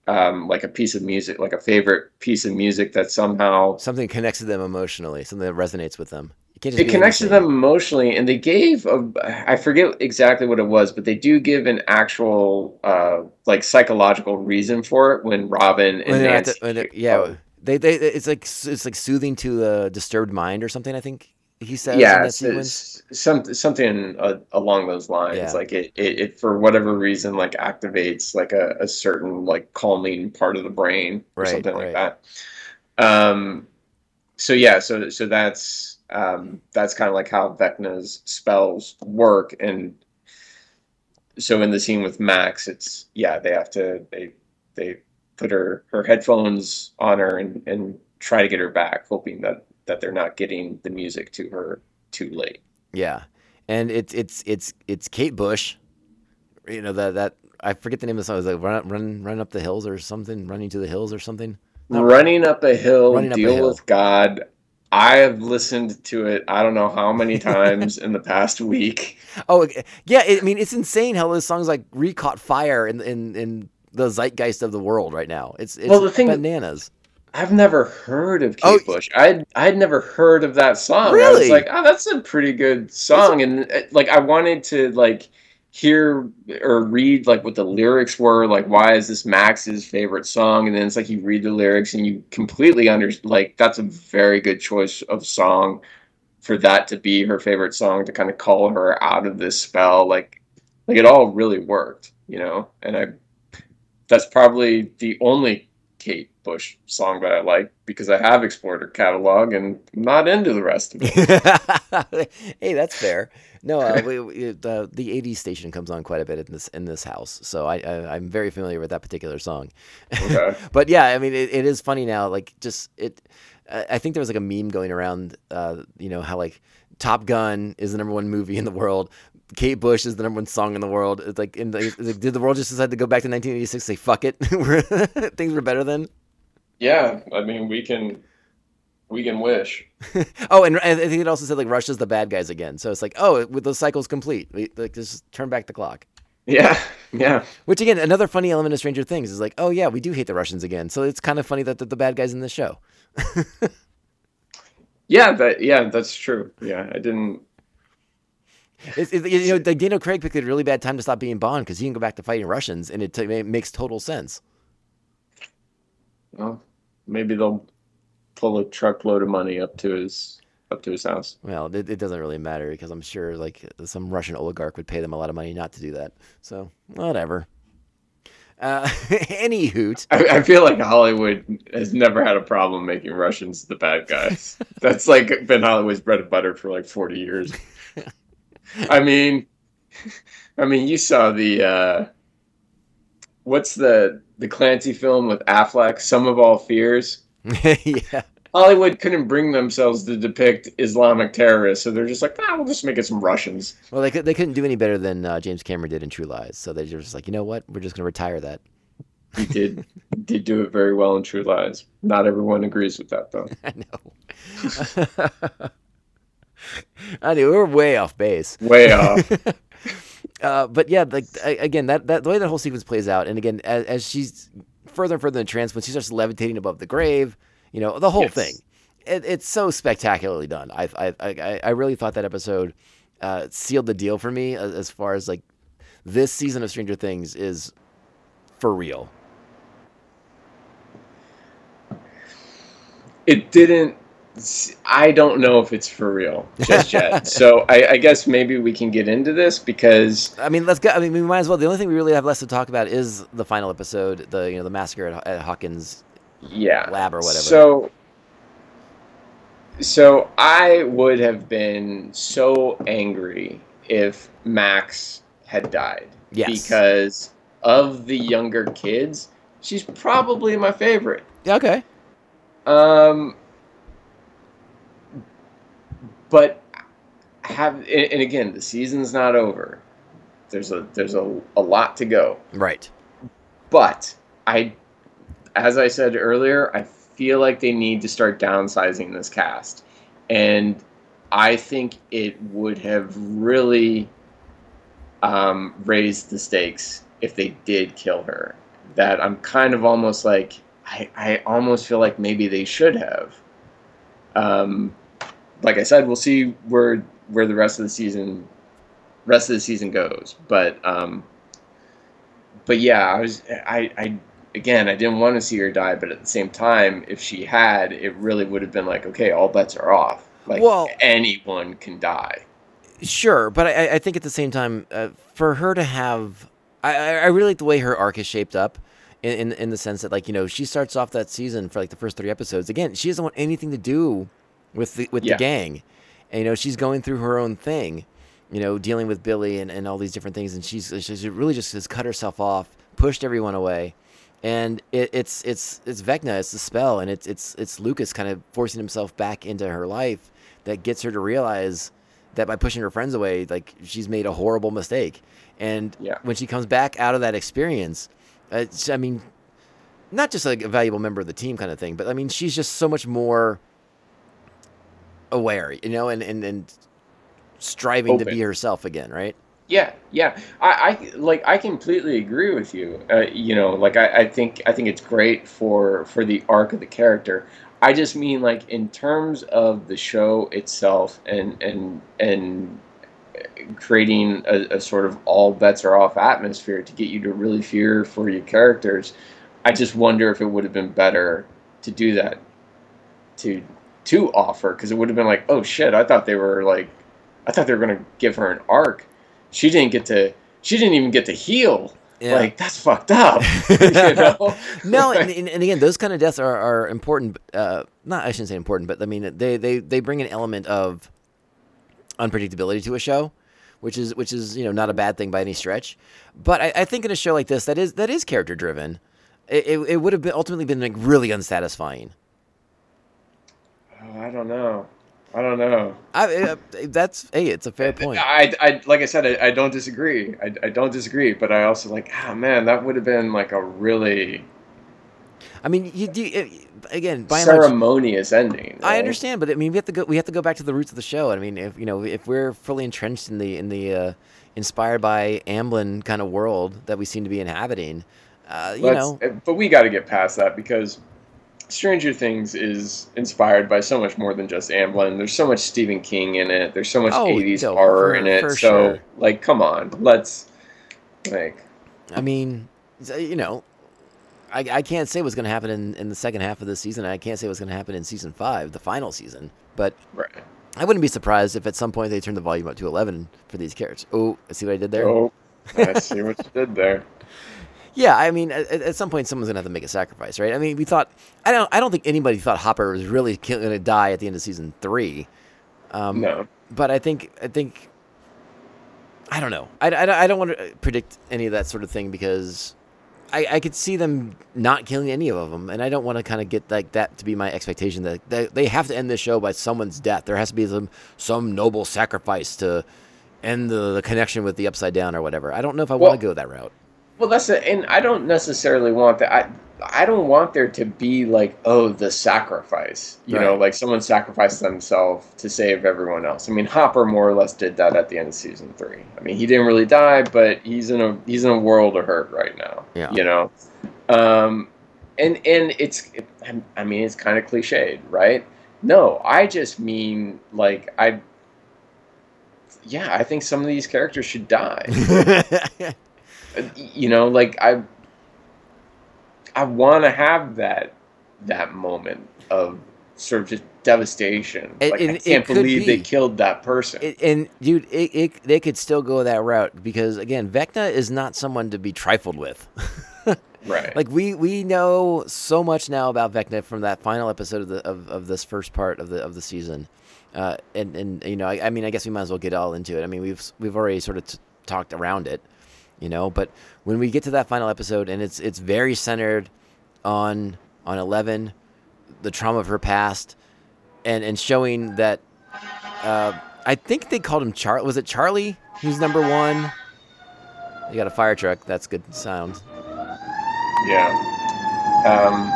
um, like a piece of music like a favorite piece of music that somehow Something connects to them emotionally, something that resonates with them. It connects to them emotionally and they gave a i forget exactly what it was but they do give an actual uh like psychological reason for it when robin and When the- when yeah, they, they, it's like it's like soothing to a disturbed mind or something. I think he says yeah it's some, something uh, along those lines Yeah. like it, it, it for whatever reason like activates like a, a certain like calming part of the brain or Right, something right. like that um so yeah so so that's um that's kind of like how vecna's spells work and so in the scene with max it's yeah they have to they they put her her headphones on her and and try to get her back hoping that that they're not getting the music to her too late Yeah, and it's it's it's it's Kate Bush. You know that that I forget the name of the song. It's like run run run up the hills or something, running to the hills or something. Not- running up a hill Up a deal Hill. with god i have listened to it i don't know how many times in the past week Oh yeah, it, I mean it's insane how this song's like recaught fire in in in the zeitgeist of the world right now. It's it's Well, the thing- bananas. I've never heard of Kate Oh, Bush. I'd I'd never heard of that song. I Really? was like, oh, that's a pretty good song, and uh, like I wanted to like hear or read like what the lyrics were. Like, why is this Max's favorite song? And then it's like you read the lyrics and you completely under like that's a very good choice of song for that to be her favorite song to kind of call her out of this spell. Like, like it all really worked, you know. And I that's probably the only Kate Bush song that I like because I have explored her catalog and I'm not into the rest of it. hey, that's fair. No, uh, we, we, the the '80s station comes on quite a bit in this in this house, so I, I I'm very familiar with that particular song. Okay. but yeah, I mean, it, it is funny now. Like, just it. I I think there was like a meme going around. Uh, you know how like Top Gun is the number one movie in the world. Kate Bush is the number one song in the world. It's like, in the, it's like, did the world just decide to go back to 1986? Say fuck it, things were better then. Yeah, I mean we can we can wish. Oh, and I think it also said like Russia's the bad guys again. So it's like, oh, with the cycle's complete. We, like just turn back the clock. Yeah, yeah. Which again, another funny element of Stranger Things is like, oh yeah, we do hate the Russians again. So it's kind of funny that they're the bad guys in this show. Yeah, that yeah, that's true. Yeah, I didn't it, you know, like Daniel Craig picked a really bad time to stop being Bond because he can go back to fighting Russians, and it, t- it makes total sense. well, maybe they'll pull a truckload of money up to his up to his house. Well, it, it doesn't really matter because I'm sure like some Russian oligarch would pay them a lot of money not to do that. So whatever. Uh, any hoot. I, I feel like Hollywood has never had a problem making Russians the bad guys. That's like been Hollywood's bread and butter for like forty years. I mean, I mean, you saw the uh, what's the the Clancy film with Affleck, "Sum of All Fears." yeah. Hollywood couldn't bring themselves to depict Islamic terrorists, so they're just like, ah, we'll just make it some Russians. Well, they, they couldn't do any better than uh, James Cameron did in True Lies. So they're just like, you know what? We're just going to retire that. He did did do it very well in True Lies. Not everyone agrees with that though. I know. I knew we were way off base. Way off. Uh, but yeah, like again, that, that the way that whole sequence plays out, and again, as, as she's further and further in trance, when she starts levitating above the grave, you know, the whole Yes. thing, it, it's so spectacularly done. I I, I I really thought that episode uh, sealed the deal for me as, as far as like this season of Stranger Things is for real. it didn't i don't know if it's for real just yet so I, I guess maybe we can get into this because I mean, let's go. I mean, we might as well. The only thing we really have less to talk about is the final episode, the you know the massacre at, at Hawkins yeah lab or whatever. so so i would have been so angry if max had died Yes. because of the younger kids she's probably my favorite yeah, okay. Um, but have and, again the season's not over. There's a there's a, a lot to go. Right. But I as I said earlier, I feel like they need to start downsizing this cast. And I think it would have really um, raised the stakes if they did kill her. That I'm kind of almost like I, I almost feel like maybe they should have. Um, like I said, we'll see where where the rest of the season rest of the season goes. But um, but yeah, I was I, I again I didn't want to see her die, but at the same time, if she had, it really would have been like, okay, all bets are off. Like Well- anyone can die. Sure, but I, I think at the same time, uh, for her to have, I, I really like the way her arc is shaped up, in, in in the sense that like you know she starts off that season for like the first three episodes. Again, she doesn't want anything to do with the with Yeah. the gang, and you know she's going through her own thing, you know, dealing with Billy and, and all these different things, and she's she's really just has cut herself off, pushed everyone away, and it, it's it's it's Vecna, it's the spell, and it's it's it's Lucas kind of forcing himself back into her life that gets her to realize that by pushing her friends away, like she's made a horrible mistake. And Yeah. when she comes back out of that experience, it's- I mean, not just like a valuable member of the team kind of thing, but I mean, she's just so much more aware, you know, and and, and striving to be herself again, right? Yeah, yeah. I, I like I completely agree with you. Uh, you know, like I, I think I think it's great for for the arc of the character. I just mean like in terms of the show itself and and and creating a, a sort of all bets are off atmosphere to get you to really fear for your characters. I just wonder if it would have been better to do that to to offer because it would have been like, oh shit, I thought they were like, I thought they were gonna give her an arc. She didn't get to. She didn't even get to heal. Yeah. Like that's fucked up. you know? no, and, and, and again, those kind of deaths are, are important. Uh, not I shouldn't say important, but I mean they, they, they bring an element of unpredictability to a show, which is which is you know not a bad thing by any stretch. But I, I think in a show like this, that is that is character driven. It, it, it would have been ultimately been like really unsatisfying. Oh, I don't know. I don't know. I, uh, that's hey, it's a fair point. I, I like I said, I, I don't disagree. I, I don't disagree, but I also like, ah, man, that would have been like a really I mean, you do uh, again by ceremonious ending. I understand, but I mean, we have to go. We have to go back to the roots of the show. I mean, if you know, if we're fully entrenched in the in the uh, inspired by Amblin kind of world that we seem to be inhabiting, uh, you Let's- know, eh, but we got to get past that because Stranger Things is inspired by so much more than just Amblin. There's so much Stephen King in it. There's so much Oh, 80s no, horror for- in it. So, sure. like, come on, let's like. I mean, you know, I, I can't say what's going to happen in, in the second half of this season. I can't say what's going to happen in season five, the final season. But Right. I wouldn't be surprised if at some point they turn the volume up to 11 for these characters. Oh, I see what I did there? Oh, I see what you did there. Yeah, I mean, at, at some point someone's gonna have to make a sacrifice, right? I mean, we thought I don't I don't think anybody thought Hopper was really going to die at the end of season three. Um, No. but I think I think I don't know. I, I, I don't want to predict any of that sort of thing because I, I could see them not killing any of them, and I don't want to kind of get like that to be my expectation that they, they have to end this show by someone's death. There has to be some some noble sacrifice to end the, the connection with the Upside Down or whatever. I don't know if I Well- want to go that route. Well, that's it, and I don't necessarily want that. I I don't want there to be like, oh, the sacrifice. You know, like someone sacrificed themselves to save everyone else. I mean, Hopper more or less did that at the end of season three. I mean, he didn't really die, but he's in a he's in a world of hurt right now. Yeah. You know, um, and and it's it, I mean, it's kind of cliched, right? No, I just mean like I. Yeah, I think some of these characters should die you know like i i want to have that that moment of sort of just devastation. It- like it- i can't believe they killed that person. It, and dude, it, it they could still go that route because again, Vecna is not someone to be trifled with. right. Like we we know so much now about Vecna from that final episode of the of, of this first part of the of the season, uh, and and you know I, I mean I guess we might as well get all into it. I mean we've we've already sort of t- talked around it, you know. But when we get to that final episode and it's it's very centered on on Eleven, the trauma of her past, and and showing that uh, I think they called him Char. Was it Charlie? Who's number one? You got a fire truck. That's good sound. Yeah. Um,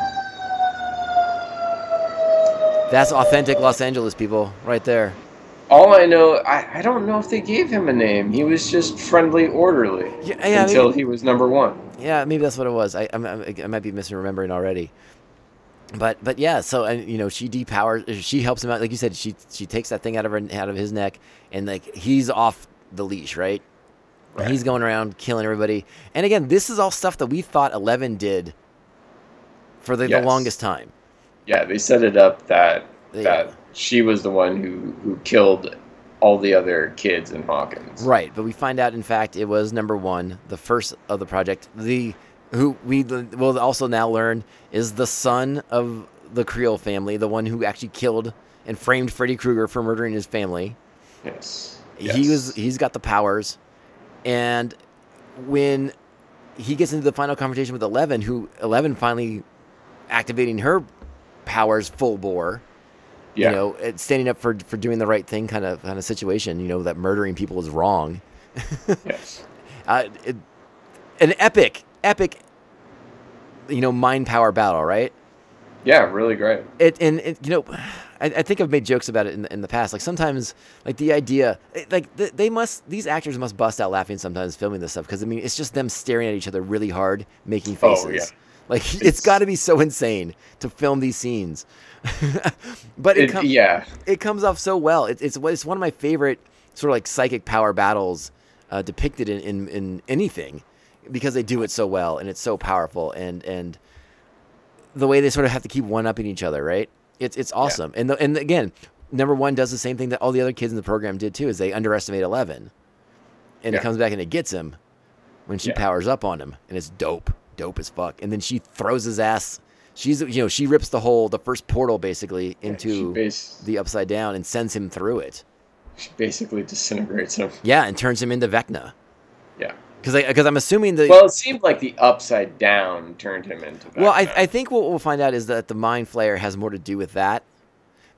That's authentic Los Angeles people right there. All I know, I, I don't know if they gave him a name. He was just friendly, orderly Yeah, yeah, until maybe, he was number one. yeah, maybe that's what it was. I, I'm, I'm, might be misremembering already. But but yeah, so and you know she depowers. She helps him out, like you said. She she takes that thing out of her out of his neck, and like he's off the leash, right? And He's going around killing everybody. And again, this is all stuff that we thought Eleven did for the, the longest time. Yeah, they set it up that Yeah. that she was the one who who killed all the other kids in Hawkins. Right, but we find out, in fact, it was number one, the first of the project. The who we will also now learn is the son of the Creel family, the one who actually killed and framed Freddy Krueger for murdering his family. Yes. He was he's got the powers, and when he gets into the final confrontation with Eleven, who Eleven finally activating her powers full bore Yeah. you know, standing up for for doing the right thing kind of kind of situation. You know that murdering people is wrong. yes. Uh, it, an epic, epic, you know, mind power battle, right? Yeah, really great. It and it, you know, I, I think I've made jokes about it in the, in the past. Like sometimes, like the idea, like th- they must, these actors must bust out laughing sometimes filming this stuff because I mean, it's just them staring at each other really hard, making Oh, faces. yeah. Like it's It's- got to be so insane to film these scenes. but it, It, com- yeah. it comes off so well. It, it's it's one of my favorite sort of like psychic power battles uh, depicted in, in in anything because they do it so well and it's so powerful and and the way they sort of have to keep one upping each other, right? It's it's awesome. And the, and again, number one does the same thing that all the other kids in the program did too, is they underestimate Eleven, and it comes back and it gets him when she Yeah. powers up on him, and it's dope, dope as fuck. And then she throws his ass. She's you know she rips the hole, the first portal basically into bas- the upside down and sends him through it. she basically disintegrates him. Yeah, and turns him into Vecna. Yeah. Because because I'm assuming the Well, it seemed like the upside down turned him into. well, I, I think what we'll find out is that the mind flayer has more to do with that.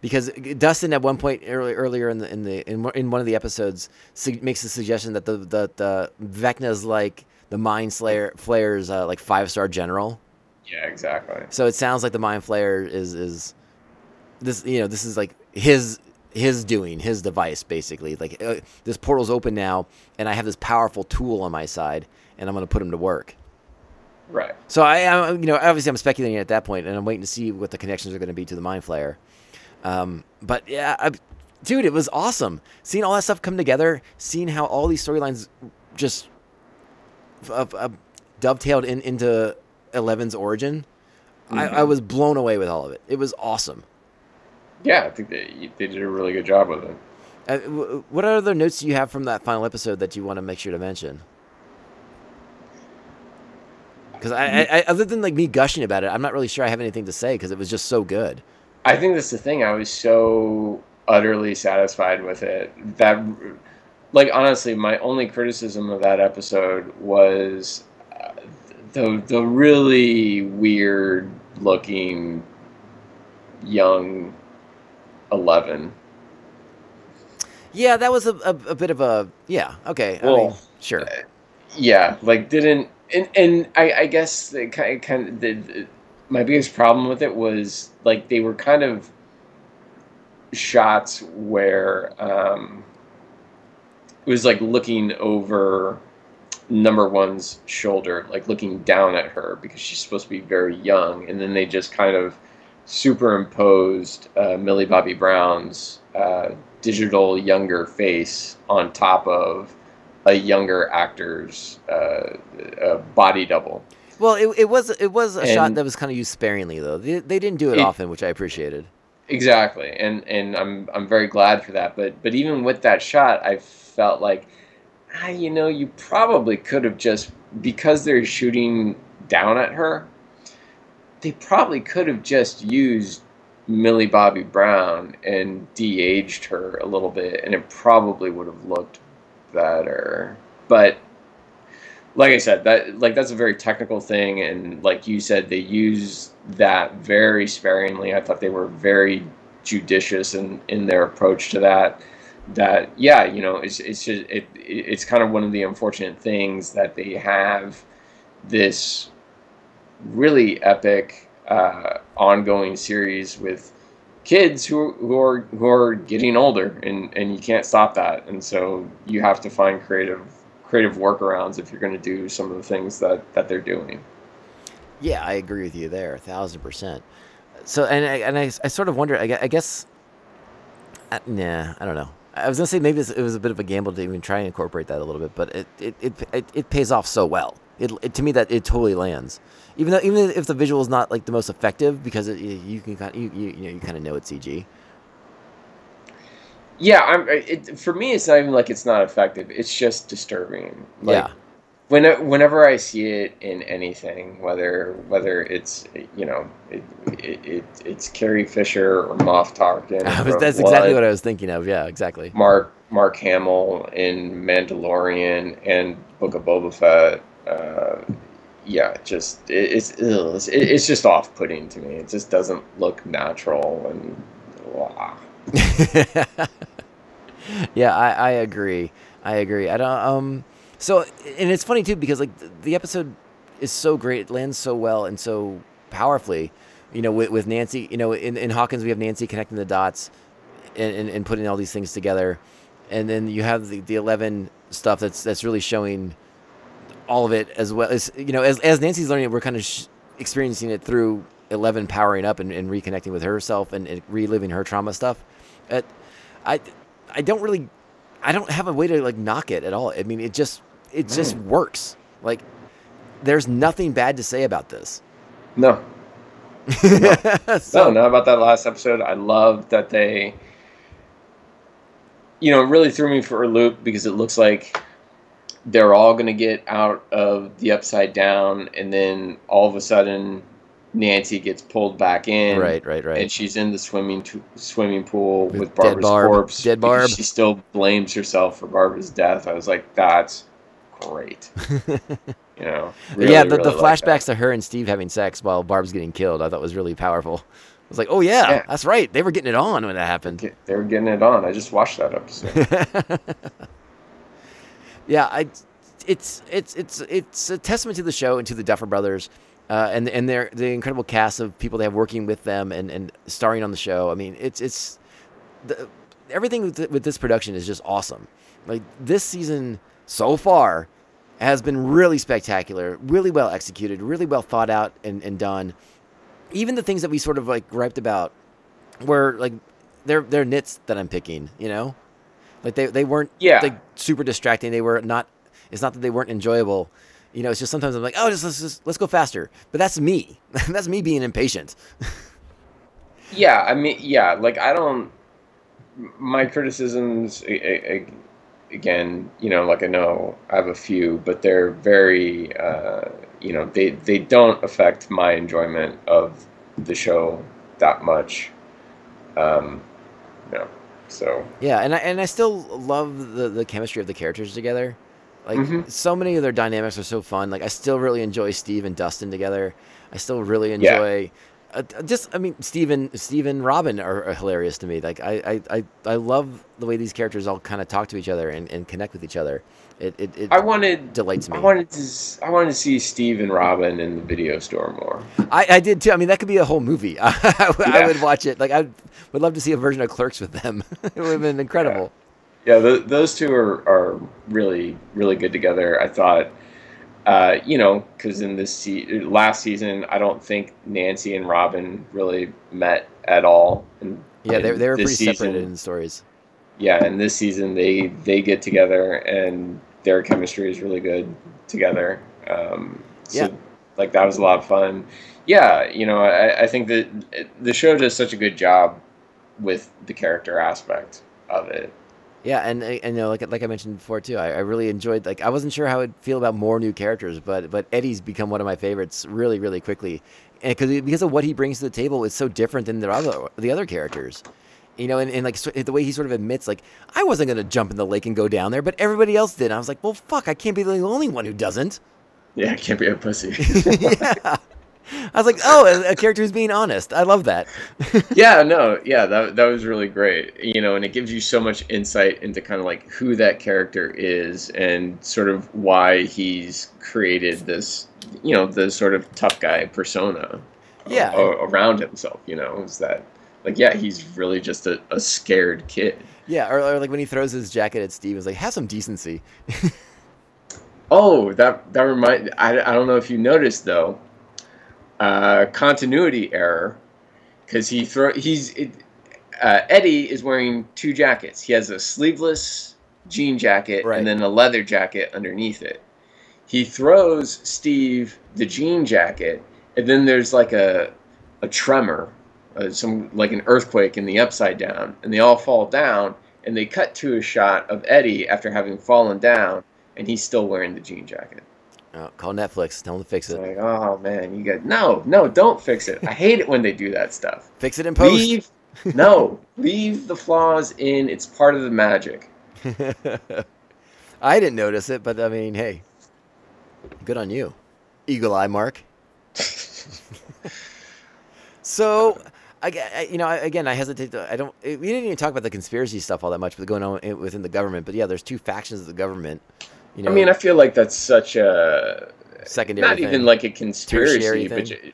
Because Dustin at one point early, earlier in the in the in, one- in one of the episodes su- makes the suggestion that the the, the Vecna's like the mind slayer flayer's uh, like five star general. Yeah, exactly. So it sounds like the mind flayer is is this you know this is like his his doing his device basically like uh, this portal's open now and I have this powerful tool on my side and I'm gonna put him to work. Right. So I, I you know obviously I'm speculating at that point and I'm waiting to see what the connections are going to be to the mind flayer. Um, but yeah, I, dude, it was awesome seeing all that stuff come together, seeing how all these storylines just uh, uh, dovetailed in, into Eleven's origin. I, I was blown away with all of it. It was awesome. Yeah, I think they they did a really good job with it. Uh, w- what other notes do you have from that final episode that you want to make sure to mention? Because I, I, I, other than like me gushing about it, I'm not really sure I have anything to say because it was just so good. I think that's the thing. I was so utterly satisfied with it that, like, honestly, my only criticism of that episode was uh, the the really weird looking young Eleven. Yeah, that was a, a, a bit of a yeah. Okay, I mean, Well, sure. Yeah, like didn't and and I I guess the kind kind of the, the my biggest problem with it was like they were kind of shots where um it was like looking over number one's shoulder like looking down at her because she's supposed to be very young and then they just kind of superimposed uh, millie bobby brown's uh, digital younger face on top of a younger actor's uh, uh, body double Well, it, it was it was a shot that was kind of used sparingly though. They, they didn't do it, It- often, which I appreciated. Exactly, and and I'm I'm very glad for that. But but even with that shot, I felt like, ah, you know, you probably could have just because they're shooting down at her, they probably could have just used Millie Bobby Brown and de-aged her a little bit, and it probably would have looked better. But like I said, that like that's a very technical thing, and like you said, they use that very sparingly. I thought they were very judicious in in their approach to that. That yeah, you know, it's it's just it, it's kind of one of the unfortunate things that they have this really epic uh, ongoing series with kids who who are who are getting older and and you can't stop that and so you have to find creative creative workarounds if you're going to do some of the things that that they're doing Yeah, I agree with you there, a thousand percent. So, and I, and I, I sort of wonder. I, I guess, uh, nah, I don't know. I was gonna say maybe it was a bit of a gamble to even try and incorporate that a little bit, but it it, it, it, it pays off so well. It, it to me that it totally lands. Even though even if the visual is not like the most effective because it, you can kind you, you you know you kind of know it's CG. yeah i'm it, for me it's not even like it's not effective it's just disturbing like, yeah, when, whenever I see it in anything, whether whether it's you know it, it, it it's Carrie Fisher or Moff Tarkin, was, that's exactly what I was thinking of. Yeah, exactly. Mark Mark Hamill in Mandalorian and Book of Boba Fett. Uh, yeah, just it, it's ugh, it's, it's just off putting to me. It just doesn't look natural and. Yeah, I, I agree. I agree. I don't. Um. So, and it's funny too because like the, episode is so great, it lands so well and so powerfully. You know, with, with Nancy. You know, in, in Hawkins we have Nancy connecting the dots, and, and, and putting all these things together, and then you have the, the Eleven stuff that's that's really showing all of it as well as you know as as Nancy's learning it, we're kind of sh- experiencing it through Eleven powering up and, and reconnecting with herself and, and reliving her trauma stuff. I I don't really I don't have a way to like knock it at all. I mean, it just it just mm. works. Like there's nothing bad to say about this. No, So- no, not about that last episode. I love that they, you know, it really threw me for a loop because it looks like they're all going to get out of the upside down, and then all of a sudden, Nancy gets pulled back in. Right, right, right. And she's in the swimming to- swimming pool With with, dead Barbara's Barb. corpse. Dead Barb. She still blames herself for Barbara's death. I was like, that's great. you know. really, yeah, the, the really that. flashbacks to her and Steve having sex while Barb's getting killed, I thought was really powerful. I was like, oh yeah, Yeah. that's right. They were getting it on when that happened. They were getting it on. I just watched that episode. yeah, I, it's it's it's it's a testament to the show and to the Duffer Brothers, uh, and and their the incredible cast of people they have working with them and, and starring on the show. I mean, it's it's the, everything with, th- with this production is just awesome. Like this season so far has been really spectacular, really well executed, really well thought out and, and done. Even the things that we sort of like griped about were like they're they're nits that I'm picking, you know? Like they, they weren't Yeah. like super distracting. They were not it's not that they weren't enjoyable. You know, it's just sometimes I'm like, oh, just let's just let's go faster. But that's me. that's me being impatient. Yeah, I mean, yeah, like I don't. My criticisms, again, you know, like I know I have a few, but they're very, uh, you know, they they don't affect my enjoyment of the show that much. Um, no, so Yeah, and I and I still love the the chemistry of the characters together. Like Mhm. so many of their dynamics are so fun. Like I still really enjoy Steve and Dustin together. I still really Yeah. Uh, just, I mean, Steve and Steve and Robin are, are hilarious to me. Like, I, I, I, I love the way these characters all kind of talk to each other and, and connect with each other. It, it, it I wanted delights me. I wanted to I wanted to see Steve and Robin in the video store more. I, I did too. I mean, that could be a whole movie. I, I would watch it. Like, I would love to see a version of Clerks with them. it would have been incredible. Yeah, th those two are, are really really good together. I thought, uh, you know, because in this se- last season, I don't think Nancy and Robin really met at all. And Yeah, they, they were pretty separated season- in stories. Yeah, and this season they they get together and their chemistry is really good together. Um, so, Yeah. like that was a lot of fun. Yeah, you know, I, I think that the show does such a good job with the character aspect of it. Yeah, and uh, and you know, like like I mentioned before too, I, I really enjoyed. Like I wasn't sure how I'd feel about more new characters, but but Eddie's become one of my favorites really really quickly, and because because of what he brings to the table, it's so different than the other the other characters. You know, and, and like so- the way he sort of admits, like I wasn't gonna jump in the lake and go down there, but everybody else did. I was like, well, fuck, I can't be the only one who doesn't. Yeah, I can't be a pussy. yeah. I was like, oh, a, a character who's being honest. I love that. yeah, no, yeah, that that was really great. You know, and it gives you so much insight into kind of like who that character is and sort of why he's created this, you know, the sort of tough guy persona. Yeah. a- around himself. You know, is that like yeah, he's really just a, a scared kid. Yeah, or, or like when he throws his jacket at Steve, it's like, have some decency. Oh, that that remind. I, I don't know if you noticed though. Uh, continuity error, because he throw he's it, uh, Eddie is wearing two jackets. He has a sleeveless jean jacket Right. and then a leather jacket underneath it. He throws Steve the jean jacket, and then there's like a a tremor, uh, some like an earthquake in the upside down, and they all fall down. And they cut to a shot of Eddie after having fallen down, and he's still wearing the jean jacket. Oh, call Netflix. Tell them to fix it. like, oh man, you got no, no, don't fix it. I hate it when they do that stuff. Fix it in post. Leave, no, leave the flaws in. It's part of the magic. I didn't notice it, but I mean, hey, good on you, Eagle Eye Mark. so, I, you know, I- again, I hesitate. To, I don't. We didn't even talk about the conspiracy stuff all that much, but going on eh, within the government. But yeah, there's two factions of the government. You know, I mean, I feel like that's such a secondary. not thing. even like a conspiracy, Tertiary but thing.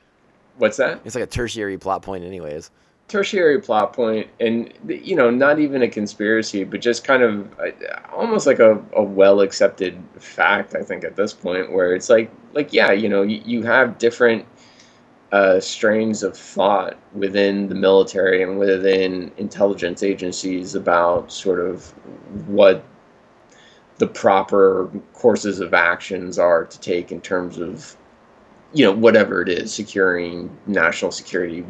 what's that? it's like a tertiary plot point, anyways. tertiary plot point and you know not even a conspiracy but just kind of uh, almost like a, a well accepted fact i think at this point where it's like like yeah you know you, you have different uh, strains of thought within the military and within intelligence agencies about sort of what the proper courses of actions are to take in terms of you know whatever it is securing national security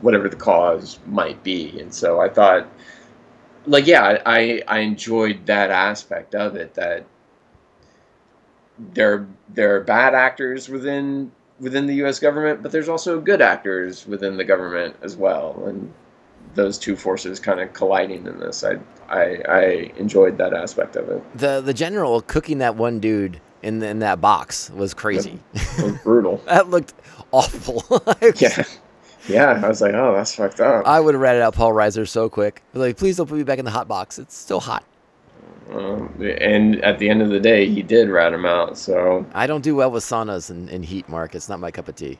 whatever the cause might be. And so I thought, like, yeah, I I enjoyed that aspect of it. That there there are bad actors within within the U.S. government, but there's also good actors within the government as well, and those two forces kind of colliding in this. I I, I enjoyed that aspect of it. The the general cooking that one dude in the, in that box was crazy. It was brutal. that looked awful. Yeah. Yeah, I was like, oh, that's fucked up. I would have ratted out Paul Reiser so quick. Like, please don't put me back in the hot box. It's still hot. Um, and at the end of the day, he did rat him out. So I don't do well with saunas and, and heat, Mark. It's not my cup of tea.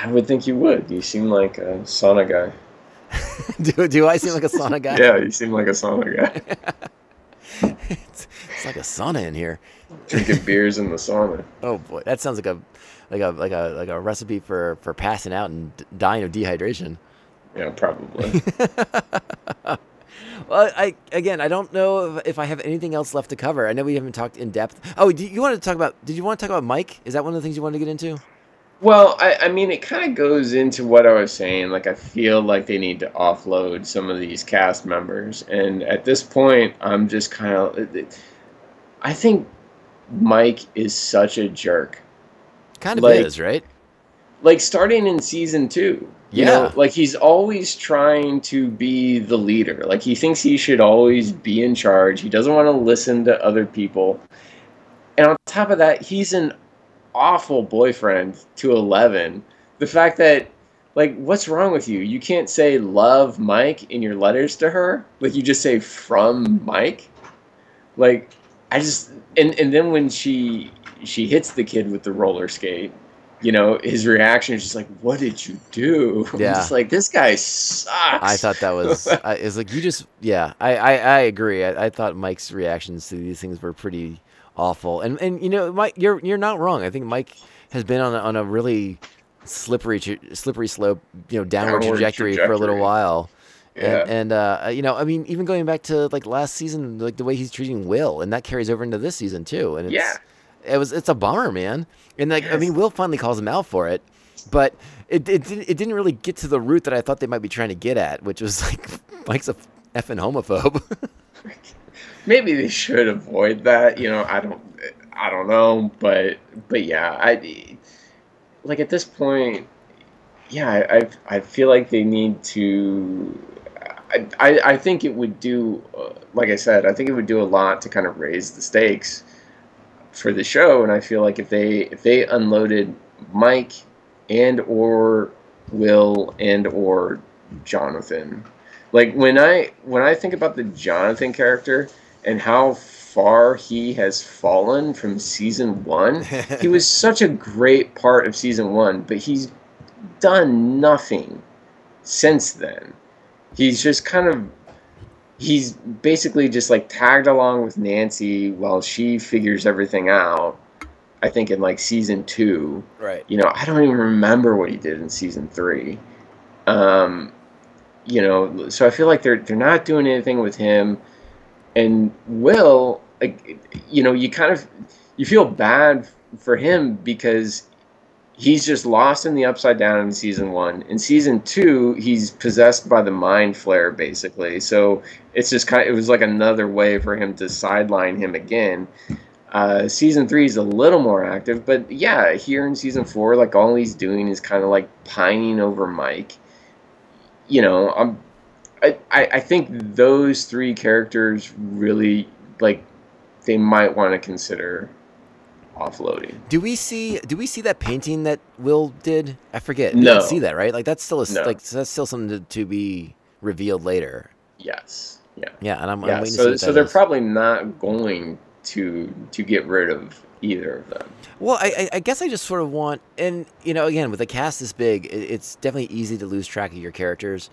I would think you would. You seem like a sauna guy. do, do I seem like a sauna guy? Yeah, you seem like a sauna guy. it's, it's like a sauna in here. Drinking beers in the sauna. Oh boy, that sounds like a like a like a like a recipe for for passing out and dying of dehydration. Yeah, probably. Well, I again, I don't know if, if I have anything else left to cover. I know we haven't talked in depth. Oh, do you want to talk about? Did you want to talk about Mike? Is that one of the things you wanted to get into? Well, I, I mean, it kind of goes into what I was saying. Like, I feel like they need to offload some of these cast members. And at this point, I'm just kind of. Uh, I think Mike is such a jerk. Kind of Like- is, right? like starting in season two. You Yeah. know, like he's always trying to be the leader. Like he thinks he should always be in charge. He doesn't want to listen to other people. And on top of that, he's an awful boyfriend to Eleven. The fact that like what's wrong with you? You can't say love Mike in your letters to her. Like you just say from Mike. Like I just and and then when she she hits the kid with the roller skate, you know, his reaction is just like, "What did you do?" I'm Yeah. just like this guy sucks. I thought that was. I, it's like you just. Yeah, I I, I agree. I, I thought Mike's reactions to these things were pretty awful. And and you know, Mike, you're you're not wrong. I think Mike has been on a, on a really slippery slippery slope, you know, downward, Downward trajectory, for a little while. Yeah. And, and uh, you know, I mean, even going back to like last season, like the way he's treating Will, and that carries over into this season too. And it's, Yeah. it was it's a bummer, man. And like, I mean, Will finally calls him out for it, but it it didn't, it didn't really get to the root that I thought they might be trying to get at, which was like Mike's a effing homophobe. Maybe they should avoid that. You know, I don't, I don't know, but but yeah, I like at this point, yeah, I I, feel like they need to. I, I, I think it would do, uh, like I said, I think it would do a lot to kind of raise the stakes for the show, and I feel like if they if they unloaded Mike and or Will and or Jonathan. Like when I when I think about the Jonathan character and how far he has fallen from season 1, he was such a great part of season 1, but he's done nothing since then. He's just kind of he's basically just like tagged along with Nancy while she figures everything out. I think in like season 2 Right. you know, I don't even remember what he did in season three. Um, you know, so I feel like they're they're not doing anything with him, and Will, like, you know, you kind of you feel bad for him because he's just lost in the upside down in season one. In season two, he's possessed by the mind flayer basically. So it's just kind of, it was like another way for him to sideline him again. Uh, season three is a little more active, but yeah, here in season four, like all he's doing is kind of like pining over Mike. You know, I'm, I, I think those three characters really like they might want to consider offloading. Do we see? Do we see that painting that Will did? I forget. We No. didn't see that, right? Like that's still a, No. like that's still something to, to be revealed later. Yes. Yeah. Yeah, and I'm, I'm Yeah. waiting to see So so they're is. probably not going to to get rid of either of them. Well, I, I- I guess I just sort of want, and you know, again, with a cast this big, it, it's definitely easy to lose track of your characters.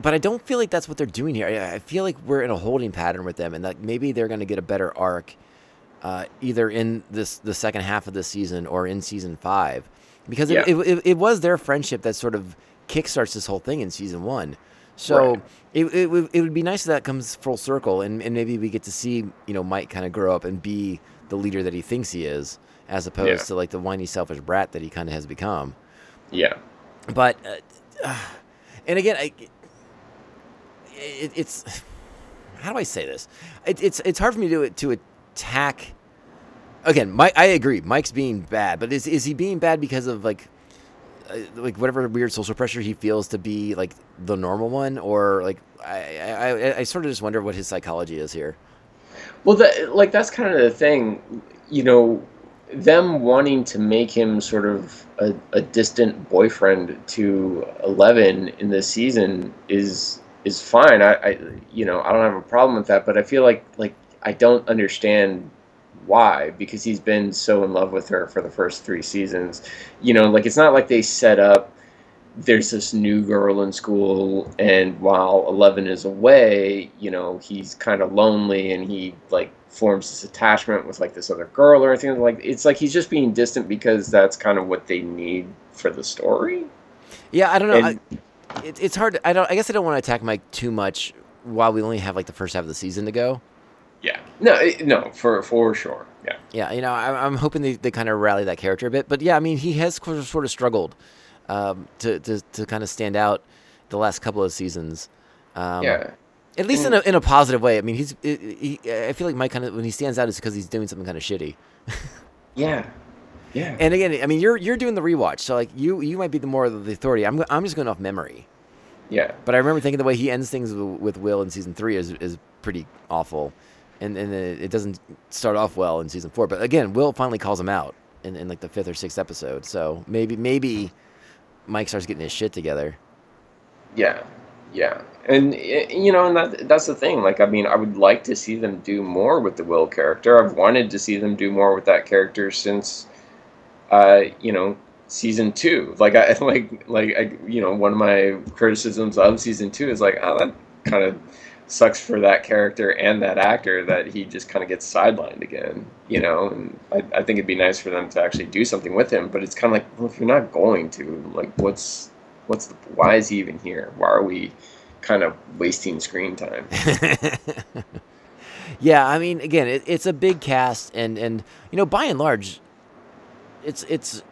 But I don't feel like that's what they're doing here. I, I feel like we're in a holding pattern with them, and that maybe they're going to get a better arc, uh, either in this the second half of the season or in season five, because Yeah. it, it, it, it was their friendship that sort of kickstarts this whole thing in season one. So Right. it, it, would- it would be nice if that comes full circle, and, and maybe we get to see you know Mike kind of grow up and be the leader that he thinks he is, as opposed Yeah. to like the whiny, selfish brat that he kind of has become. Yeah. But, uh, and again, I, it, it's how do I say this? It, it's it's hard for me to to attack. Again, Mike, I agree. Mike's being bad, but is is he being bad because of like, uh, like whatever weird social pressure he feels to be like the normal one, or like I I, I, sort of just wonder what his psychology is here. Well, that like that's kind of the thing, you know, them wanting to make him sort of a, a distant boyfriend to Eleven in this season is is fine. I, I you know I don't have a problem with that, but I feel like like I don't understand why because he's been so in love with her for the first three seasons. You know, like it's not like they set up there's this new girl in school and while 11 is away you know he's kind of lonely and he like forms this attachment with like this other girl or anything like it's like he's just being distant because that's kind of what they need for the story Yeah, I don't know. And- I, it, it's hard. I don't. I guess I don't want to attack Mike too much while we only have like the first half of the season to go. yeah no it- no for for sure yeah Yeah, you know, I, I'm hoping they, they kind of rally that character a bit. But yeah, I mean, he has sort of, sort of struggled um, to, to to kind of stand out the last couple of seasons. Um, yeah At least in a, in a positive way. I mean, he's. He, I feel like Mike kind of when he stands out is because he's doing something kind of shitty. yeah yeah And again, I mean, you're you're doing the rewatch, so like you you might be the more of the authority. I'm I'm just going off memory. yeah But I remember thinking the way he ends things with, Will in season three is is pretty awful, and and it, it doesn't start off well in season four. But again, Will finally calls him out in, in like the fifth or sixth episode. So maybe maybe Mike starts getting his shit together. Yeah, yeah, and eh, you know, and that that's the thing. Like, I mean, I would like to see them do more with the Will character. I've wanted to see them do more with that character since, uh, you know, season two. Like, I like like I, you know, one of my criticisms of season two is like, oh, that kind of sucks for that character and that actor that he just kind of gets sidelined again. You know, and I, I think it'd be nice for them to actually do something with him. But it's kind of like, well, if you're not going to, like, what's what's the why is he even here why are we kind of wasting screen time yeah, I mean, again, it, it's a big cast, and and you know, by and large, it's it's.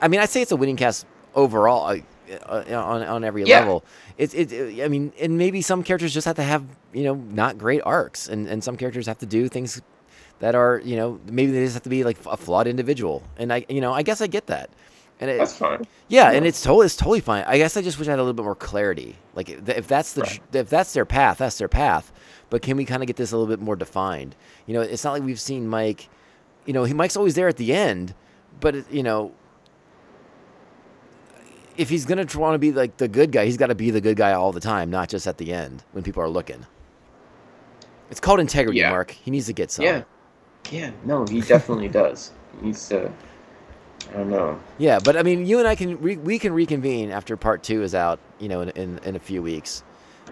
I mean, I say it's a winning cast overall uh, uh, on on every Yeah. level. It's it. I mean, and maybe some characters just have to have you know not great arcs, and and some characters have to do things that are you know maybe they just have to be like a flawed individual, and I you know I guess I get that. And it, that's fine yeah, and it's totally it's totally fine. I guess I just wish I had a little bit more clarity. Like if if that's the Right. if that's their path, that's their path. But can we kind of get this a little bit more defined? You know, it's not like we've seen Mike. You know, he Mike's always there at the end, but you know, if he's gonna want to be like the good guy, he's got to be the good guy all the time, not just at the end when people are looking. It's called integrity, Yeah. Mark. He needs to get some. Yeah. Yeah, no, he definitely does. He needs to. I don't know. Yeah, but I mean, you and I can re- we can reconvene after part two is out. You know, in in, in a few weeks.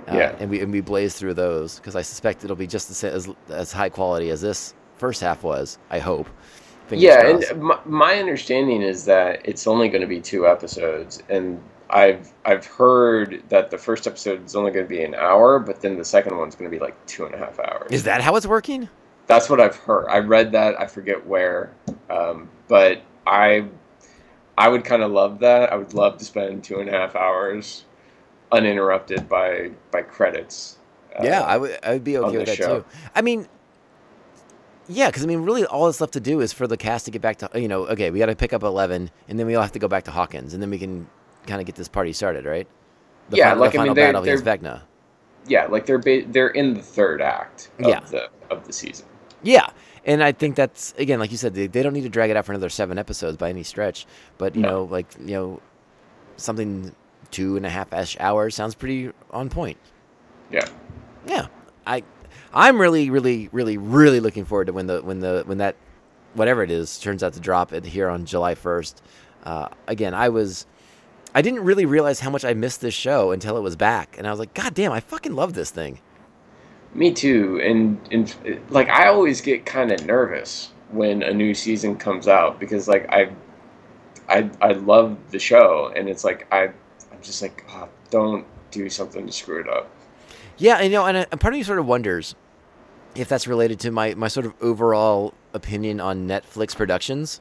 Uh, Yeah. And we and we blaze through those because I suspect it'll be just as as high quality as this first half was. I hope. Yeah, and my, my understanding is that it's only going to be two episodes, and I've I've heard that the first episode is only going to be an hour, but then the second one's going to be like two and a half hours. is that how it's working? That's what I've heard. I read that. I forget where, um, but I I would kind of love that. I would love to spend two and a half hours uninterrupted by by credits. uh, yeah, I would I would be okay with that show. too. I mean, yeah, because I mean, really, all that's left to do is for the cast to get back to you know, okay, we got to pick up eleven, and then we all have to go back to Hawkins, and then we can kind of get this party started, right? The Yeah, fin- like, the I mean, they're- battle against they're- Vecna. yeah, like they're ba- they're in the third act of Yeah. the of the season. Yeah, and I think that's again, like you said, they, they don't need to drag it out for another seven episodes by any stretch. But you No. know, like you know, something two and a half ish hours sounds pretty on point. Yeah. Yeah, I, I'm really, really, really, really looking forward to when the when the when that whatever it is turns out to drop it here on July first. Uh, again, I was. I didn't really realize how much I missed this show until it was back, and I was like, "God damn, I fucking love this thing." Me too, and and like I always get kind of nervous when a new season comes out because like I, I I love the show, and it's like I I'm just like oh, don't do something to screw it up. Yeah, I know, and a, part of me sort of wonders if that's related to my, my sort of overall opinion on Netflix productions.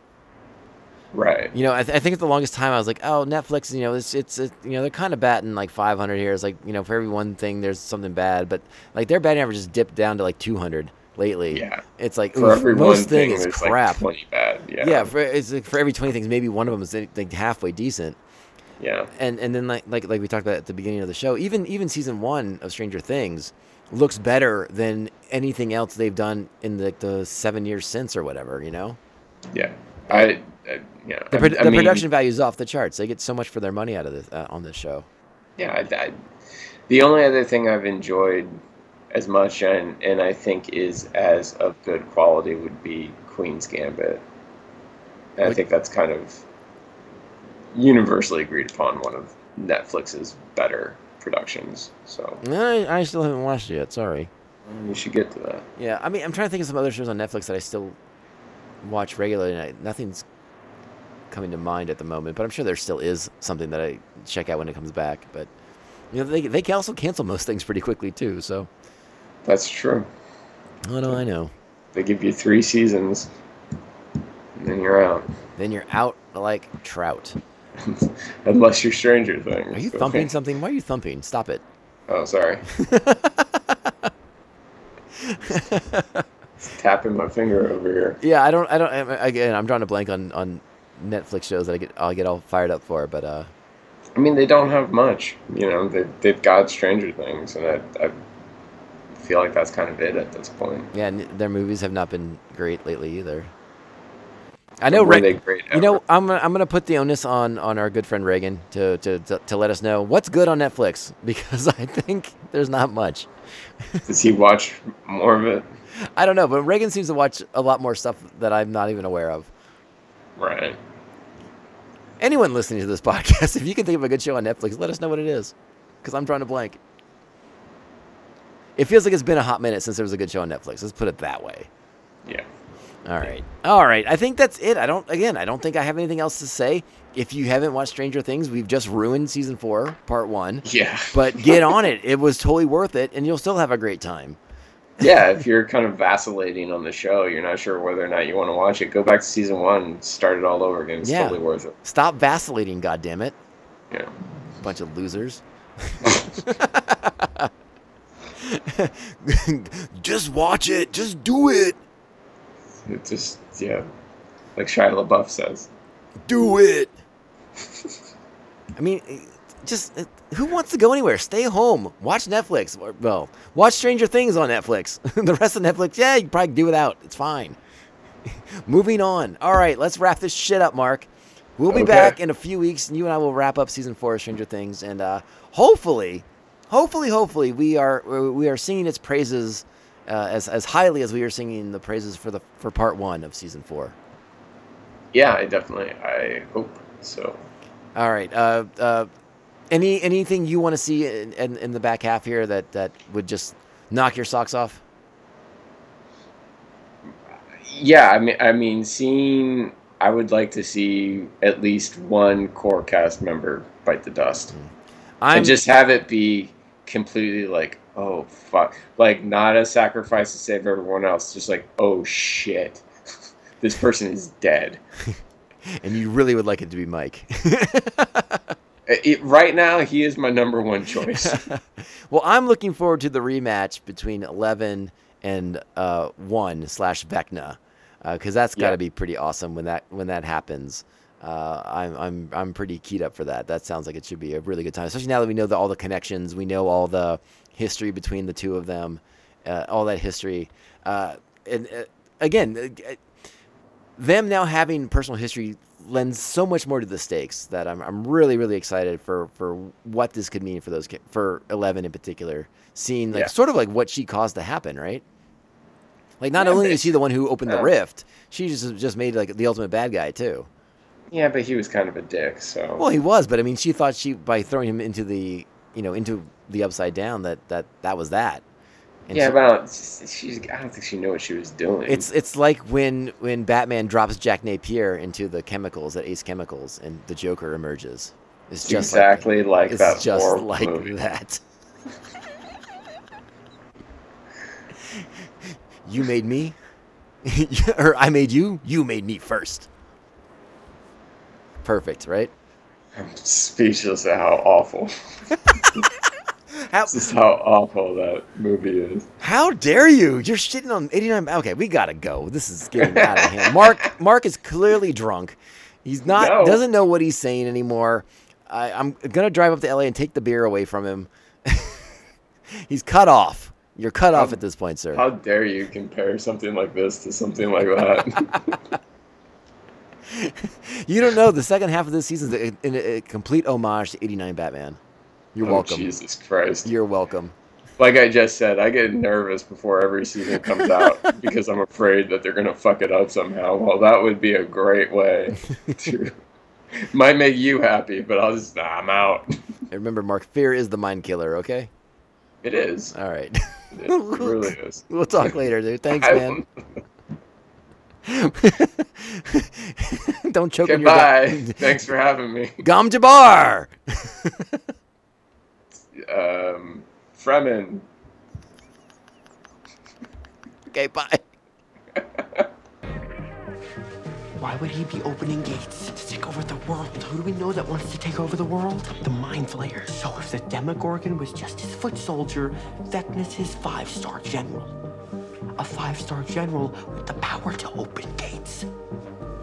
Right. You know, I, th- I think at the longest time I was like, oh, Netflix, you know, it's it's, it, you know they're kind of batting like 500 here. It's like you know for every one thing there's something bad, but like their batting average has dipped down to like 200 lately. Yeah. it's like For oof, every most one thing, things there's crap. like twenty bad. Yeah. yeah, for it's like for every 20 things, maybe one of them is like halfway decent. Yeah. and and then like like like we talked about at the beginning of the show, even even season one of Stranger Things looks better than anything else they've done in the the seven years since or whatever. You know, Yeah. I. I yeah. the, pro- I the mean, production value is off the charts. They get so much for their money out of this uh, on this show. Yeah. I, I, the only other thing I've enjoyed as much and and I think is as of good quality would be Queen's Gambit. And I think that's kind of universally agreed upon one of Netflix's better productions. So I, I still haven't watched it yet. Sorry. Mm, you should get to that. Yeah, I mean, I'm trying to think of some other shows on Netflix that I still watch regularly. And I, nothing's coming to mind at the moment, but I'm sure there still is something that I check out when it comes back. But you know, they they can also cancel most things pretty quickly too. So That's true. what do I know? They give you three seasons, and then you're out. Then you're out like trout. Unless you're Stranger Things. Are you Okay. thumping something? Why are you thumping? Stop it. Oh, sorry. Tapping my finger over here. Yeah, I don't. I don't. I- Again, I'm drawing a blank on on Netflix shows that I get. I'll get all fired up for. But uh, I mean, they don't have much. You know, they, they've got Stranger Things, and I, I feel like that's kind of it at this point. yeah, n- their movies have not been great lately either. I know. Reg- you know. I'm gonna, I'm gonna put the onus on on our good friend Reagan to, to to to let us know what's good on Netflix because I think there's not much. Does he watch more of it? I don't know, but Reagan seems to watch a lot more stuff that I'm not even aware of. Right. anyone listening to this podcast, if you can think of a good show on Netflix, let us know what it is, because I'm drawing a blank. It feels like it's been a hot minute since there was a good show on Netflix. Let's put it that way. Yeah. All right, all right. I think that's it. I don't. Again, I don't think I have anything else to say. If you haven't watched Stranger Things, we've just ruined season four, part one. Yeah. But get on it. It was totally worth it, and you'll still have a great time. yeah, if you're kind of vacillating on the show, you're not sure whether or not you want to watch it, go back to season one, start it all over again. It's Yeah. totally worth it. Stop vacillating, goddammit. Yeah. Bunch of losers. just watch it. Just do it. It just, yeah. Like Shia LaBeouf says. do it. I mean, just who wants to go anywhere? Stay home, watch Netflix. Well, watch Stranger Things on Netflix. the rest of Netflix, yeah, you can probably do without. It's fine. Moving on. All right, let's wrap this shit up, Mark. We'll be Okay. back in a few weeks, and you and I will wrap up season four of Stranger Things, and uh, hopefully, hopefully, hopefully, we are we are singing its praises uh, as as highly as we are singing the praises for the for part one of season four. Yeah, I definitely. I hope so. All right. Uh, uh, any anything you want to see in, in, in the back half here that that would just knock your socks off? Yeah, I mean, I mean, seeing. I would like to see at least one core cast member bite the dust, I'm and just have it be completely like, oh fuck, like not a sacrifice to save everyone else, just like, oh shit, this person is dead. and you really would like it to be Mike. It, right now, he is my number one choice. well, I'm looking forward to the rematch between Eleven and uh, One slash Vecna, because that's got to be pretty awesome when that when that happens. Uh, I'm I'm I'm pretty keyed up for that. That sounds like it should be a really good time, especially now that we know the, all the connections, we know all the history between the two of them, uh, all that history. Uh, and uh, again, uh, them now having personal history lends so much more to the stakes that I'm, I'm really really excited for for what this could mean for those for Eleven in particular, seeing like Yeah. sort of like what she caused to happen, right? Like not Yeah, only is she the one who opened the rift, she just just made like the ultimate bad guy too. Yeah, but he was kind of a dick, so. Well, he was, but I mean, she thought she by throwing him into the you know into the upside down that that that was that. And yeah, she- don't, she's. I don't think she knew what she was doing. It's it's like when when Batman drops Jack Napier into the chemicals at Ace Chemicals and the Joker emerges. It's just exactly like, like, it's that just like movie. that. you made me, or I made you. You made me first. Perfect, right? I'm speechless at how awful. How, This is how awful that movie is. how dare you? You're shitting on 89. Okay, we gotta go. This is getting out of hand. Mark Mark is clearly drunk. He's not No. doesn't know what he's saying anymore. I, I'm gonna drive up to LA and take the beer away from him. he's cut off. You're cut off at this point, sir. How dare you compare something like this to something like that? You don't know the second half of this season is a, a, a complete homage to 89 Batman. You're oh, welcome. Jesus Christ. You're welcome. Like I just said, I get nervous before every season comes out because I'm afraid that they're going to fuck it up somehow. Well, that would be a great way to. Might make you happy, but I'll just. Nah, I'm out. And remember, Mark, fear is the mind killer. Okay. It is. All right. It really is. we'll talk later, dude. Thanks, man. Don't choke on your Goodbye. gum. Thanks for having me. Gom Jabbar. Um, Fremen. Okay, bye. Why would he be opening gates to take over the world? Who do we know that wants to take over the world? The Mind Flayers. So if the Demogorgon was just his foot soldier, Vecna's his five-star general. A five-star general with the power to open gates.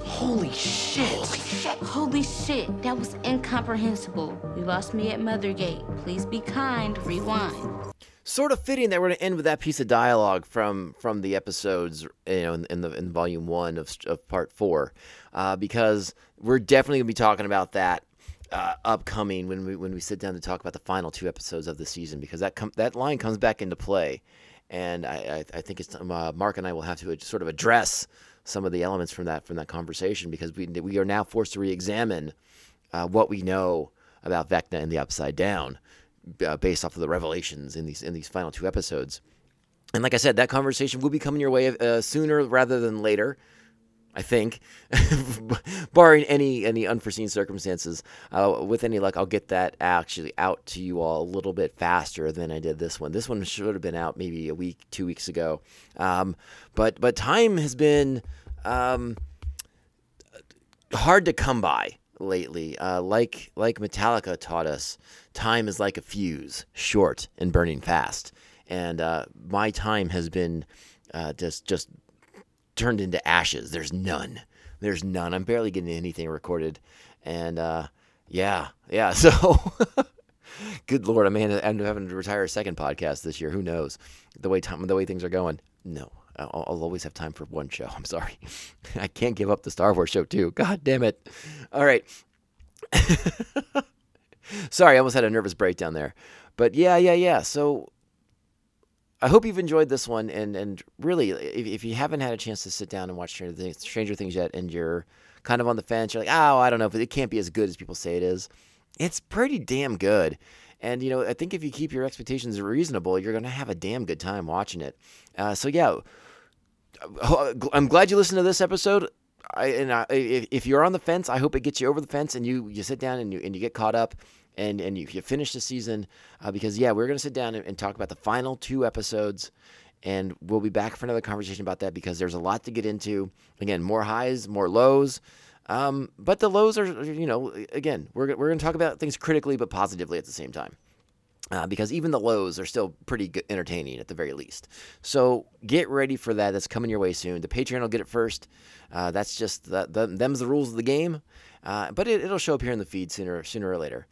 Holy shit! Holy shit! Holy shit, that was incomprehensible. You lost me at Mothergate. Please be kind. Rewind. Sort of fitting that we're going to end with that piece of dialogue from from the episodes, you know, in, in the in volume one of of part four, uh, because we're definitely going to be talking about that uh, upcoming when we when we sit down to talk about the final two episodes of the season, because that com- that line comes back into play, and I I, think it's um, uh, Mark and I will have to sort of address some of the elements from that from that conversation because we we are now forced to re-examine uh, what we know about Vecna and the Upside Down, uh, based off of the revelations in these in these final two episodes. And like I said, that conversation will be coming your way uh, sooner rather than later. I think, barring any any unforeseen circumstances. Uh, with any luck, I'll get that actually out to you all a little bit faster than I did this one. This one should have been out maybe a week, two weeks ago. Um, but but time has been um, hard to come by lately. Uh, like like Metallica taught us, time is like a fuse, short and burning fast. And uh, my time has been uh, just just turned into ashes. There's none. There's none. I'm barely getting anything recorded, and uh, yeah, yeah. So, good lord, I may end up having to retire a second podcast this year. Who knows? The way time, the way things are going. No. I'll, I'll always have time for one show. I'm sorry. I can't give up the Star Wars show too. God damn it. All right. sorry, I almost had a nervous breakdown there. But yeah, yeah, yeah. So I hope you've enjoyed this one, and and really, if, if you haven't had a chance to sit down and watch Stranger Things, Stranger Things yet, and you're kind of on the fence, you're like, oh, I don't know, but it can't be as good as people say it is. It's pretty damn good, and you know, I think if you keep your expectations reasonable, you're gonna have a damn good time watching it. Uh, so yeah, I'm glad you listened to this episode. I, and I, if, if you're on the fence, I hope it gets you over the fence, and you you sit down and you and you get caught up and and you, you finish the season uh, because yeah, we're gonna sit down and, and, talk about the final two episodes, and we'll be back for another conversation about that because there's a lot to get into. Again, more highs, more lows. Um, but the lows are, you know, again, we're, we're going to talk about things critically but positively at the same time. Uh, because even the lows are still pretty good, entertaining at the very least. So get ready for that. That's coming your way soon. The Patreon will get it first. Uh, that's just the, the, them's the rules of the game. Uh, but it, will show up here in the feed sooner sooner or later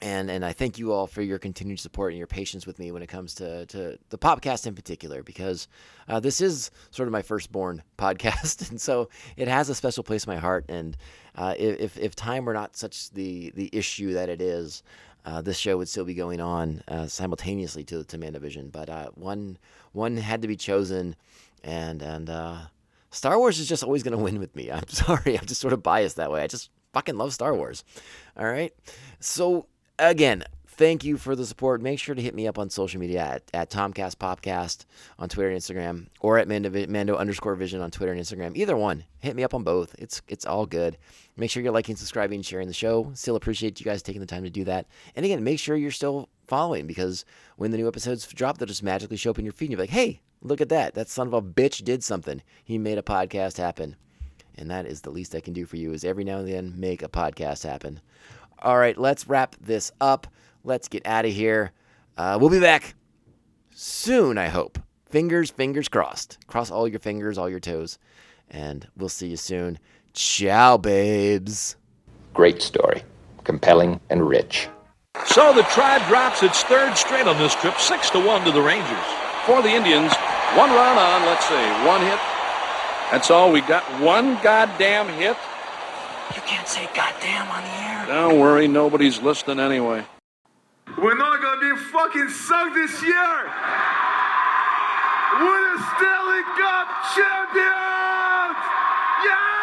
and and I thank you all for your continued support and your patience with me when it comes to to the podcast in particular because uh, this is sort of my firstborn podcast and so it has a special place in my heart and uh, if if time were not such the the issue that it is. Uh, this show would still be going on uh, simultaneously to to Mandovision, but uh, one one had to be chosen, and and uh, Star Wars is just always going to win with me. I'm sorry, I'm just sort of biased that way. I just fucking love Star Wars. All right, so again, thank you for the support. Make sure to hit me up on social media at, at Tomcast Popcast on Twitter and Instagram, or at Mando, Mando underscore Vision on Twitter and Instagram. Either one, hit me up on both. It's it's all good. Make sure you're liking, subscribing, sharing the show. Still appreciate you guys taking the time to do that. And again, make sure you're still following because when the new episodes drop, they'll just magically show up in your feed. And you're like, hey, look at that. That son of a bitch did something. He made a podcast happen. And that is the least I can do for you is every now and then make a podcast happen. All right, let's wrap this up. Let's get out of here. Uh, we'll be back soon, I hope. Fingers, fingers crossed. Cross all your fingers, all your toes. And we'll see you soon. Ciao, babes. Great story. Compelling and rich. So the tribe drops its third straight on this trip, six to one to the Rangers. For the Indians, one run on, let's see, one hit. That's all. We got one goddamn hit. You can't say goddamn on the air. Don't worry, nobody's listening anyway. We're not gonna be fucking sunk this year. We're the Stanley Cup champions. Yeah.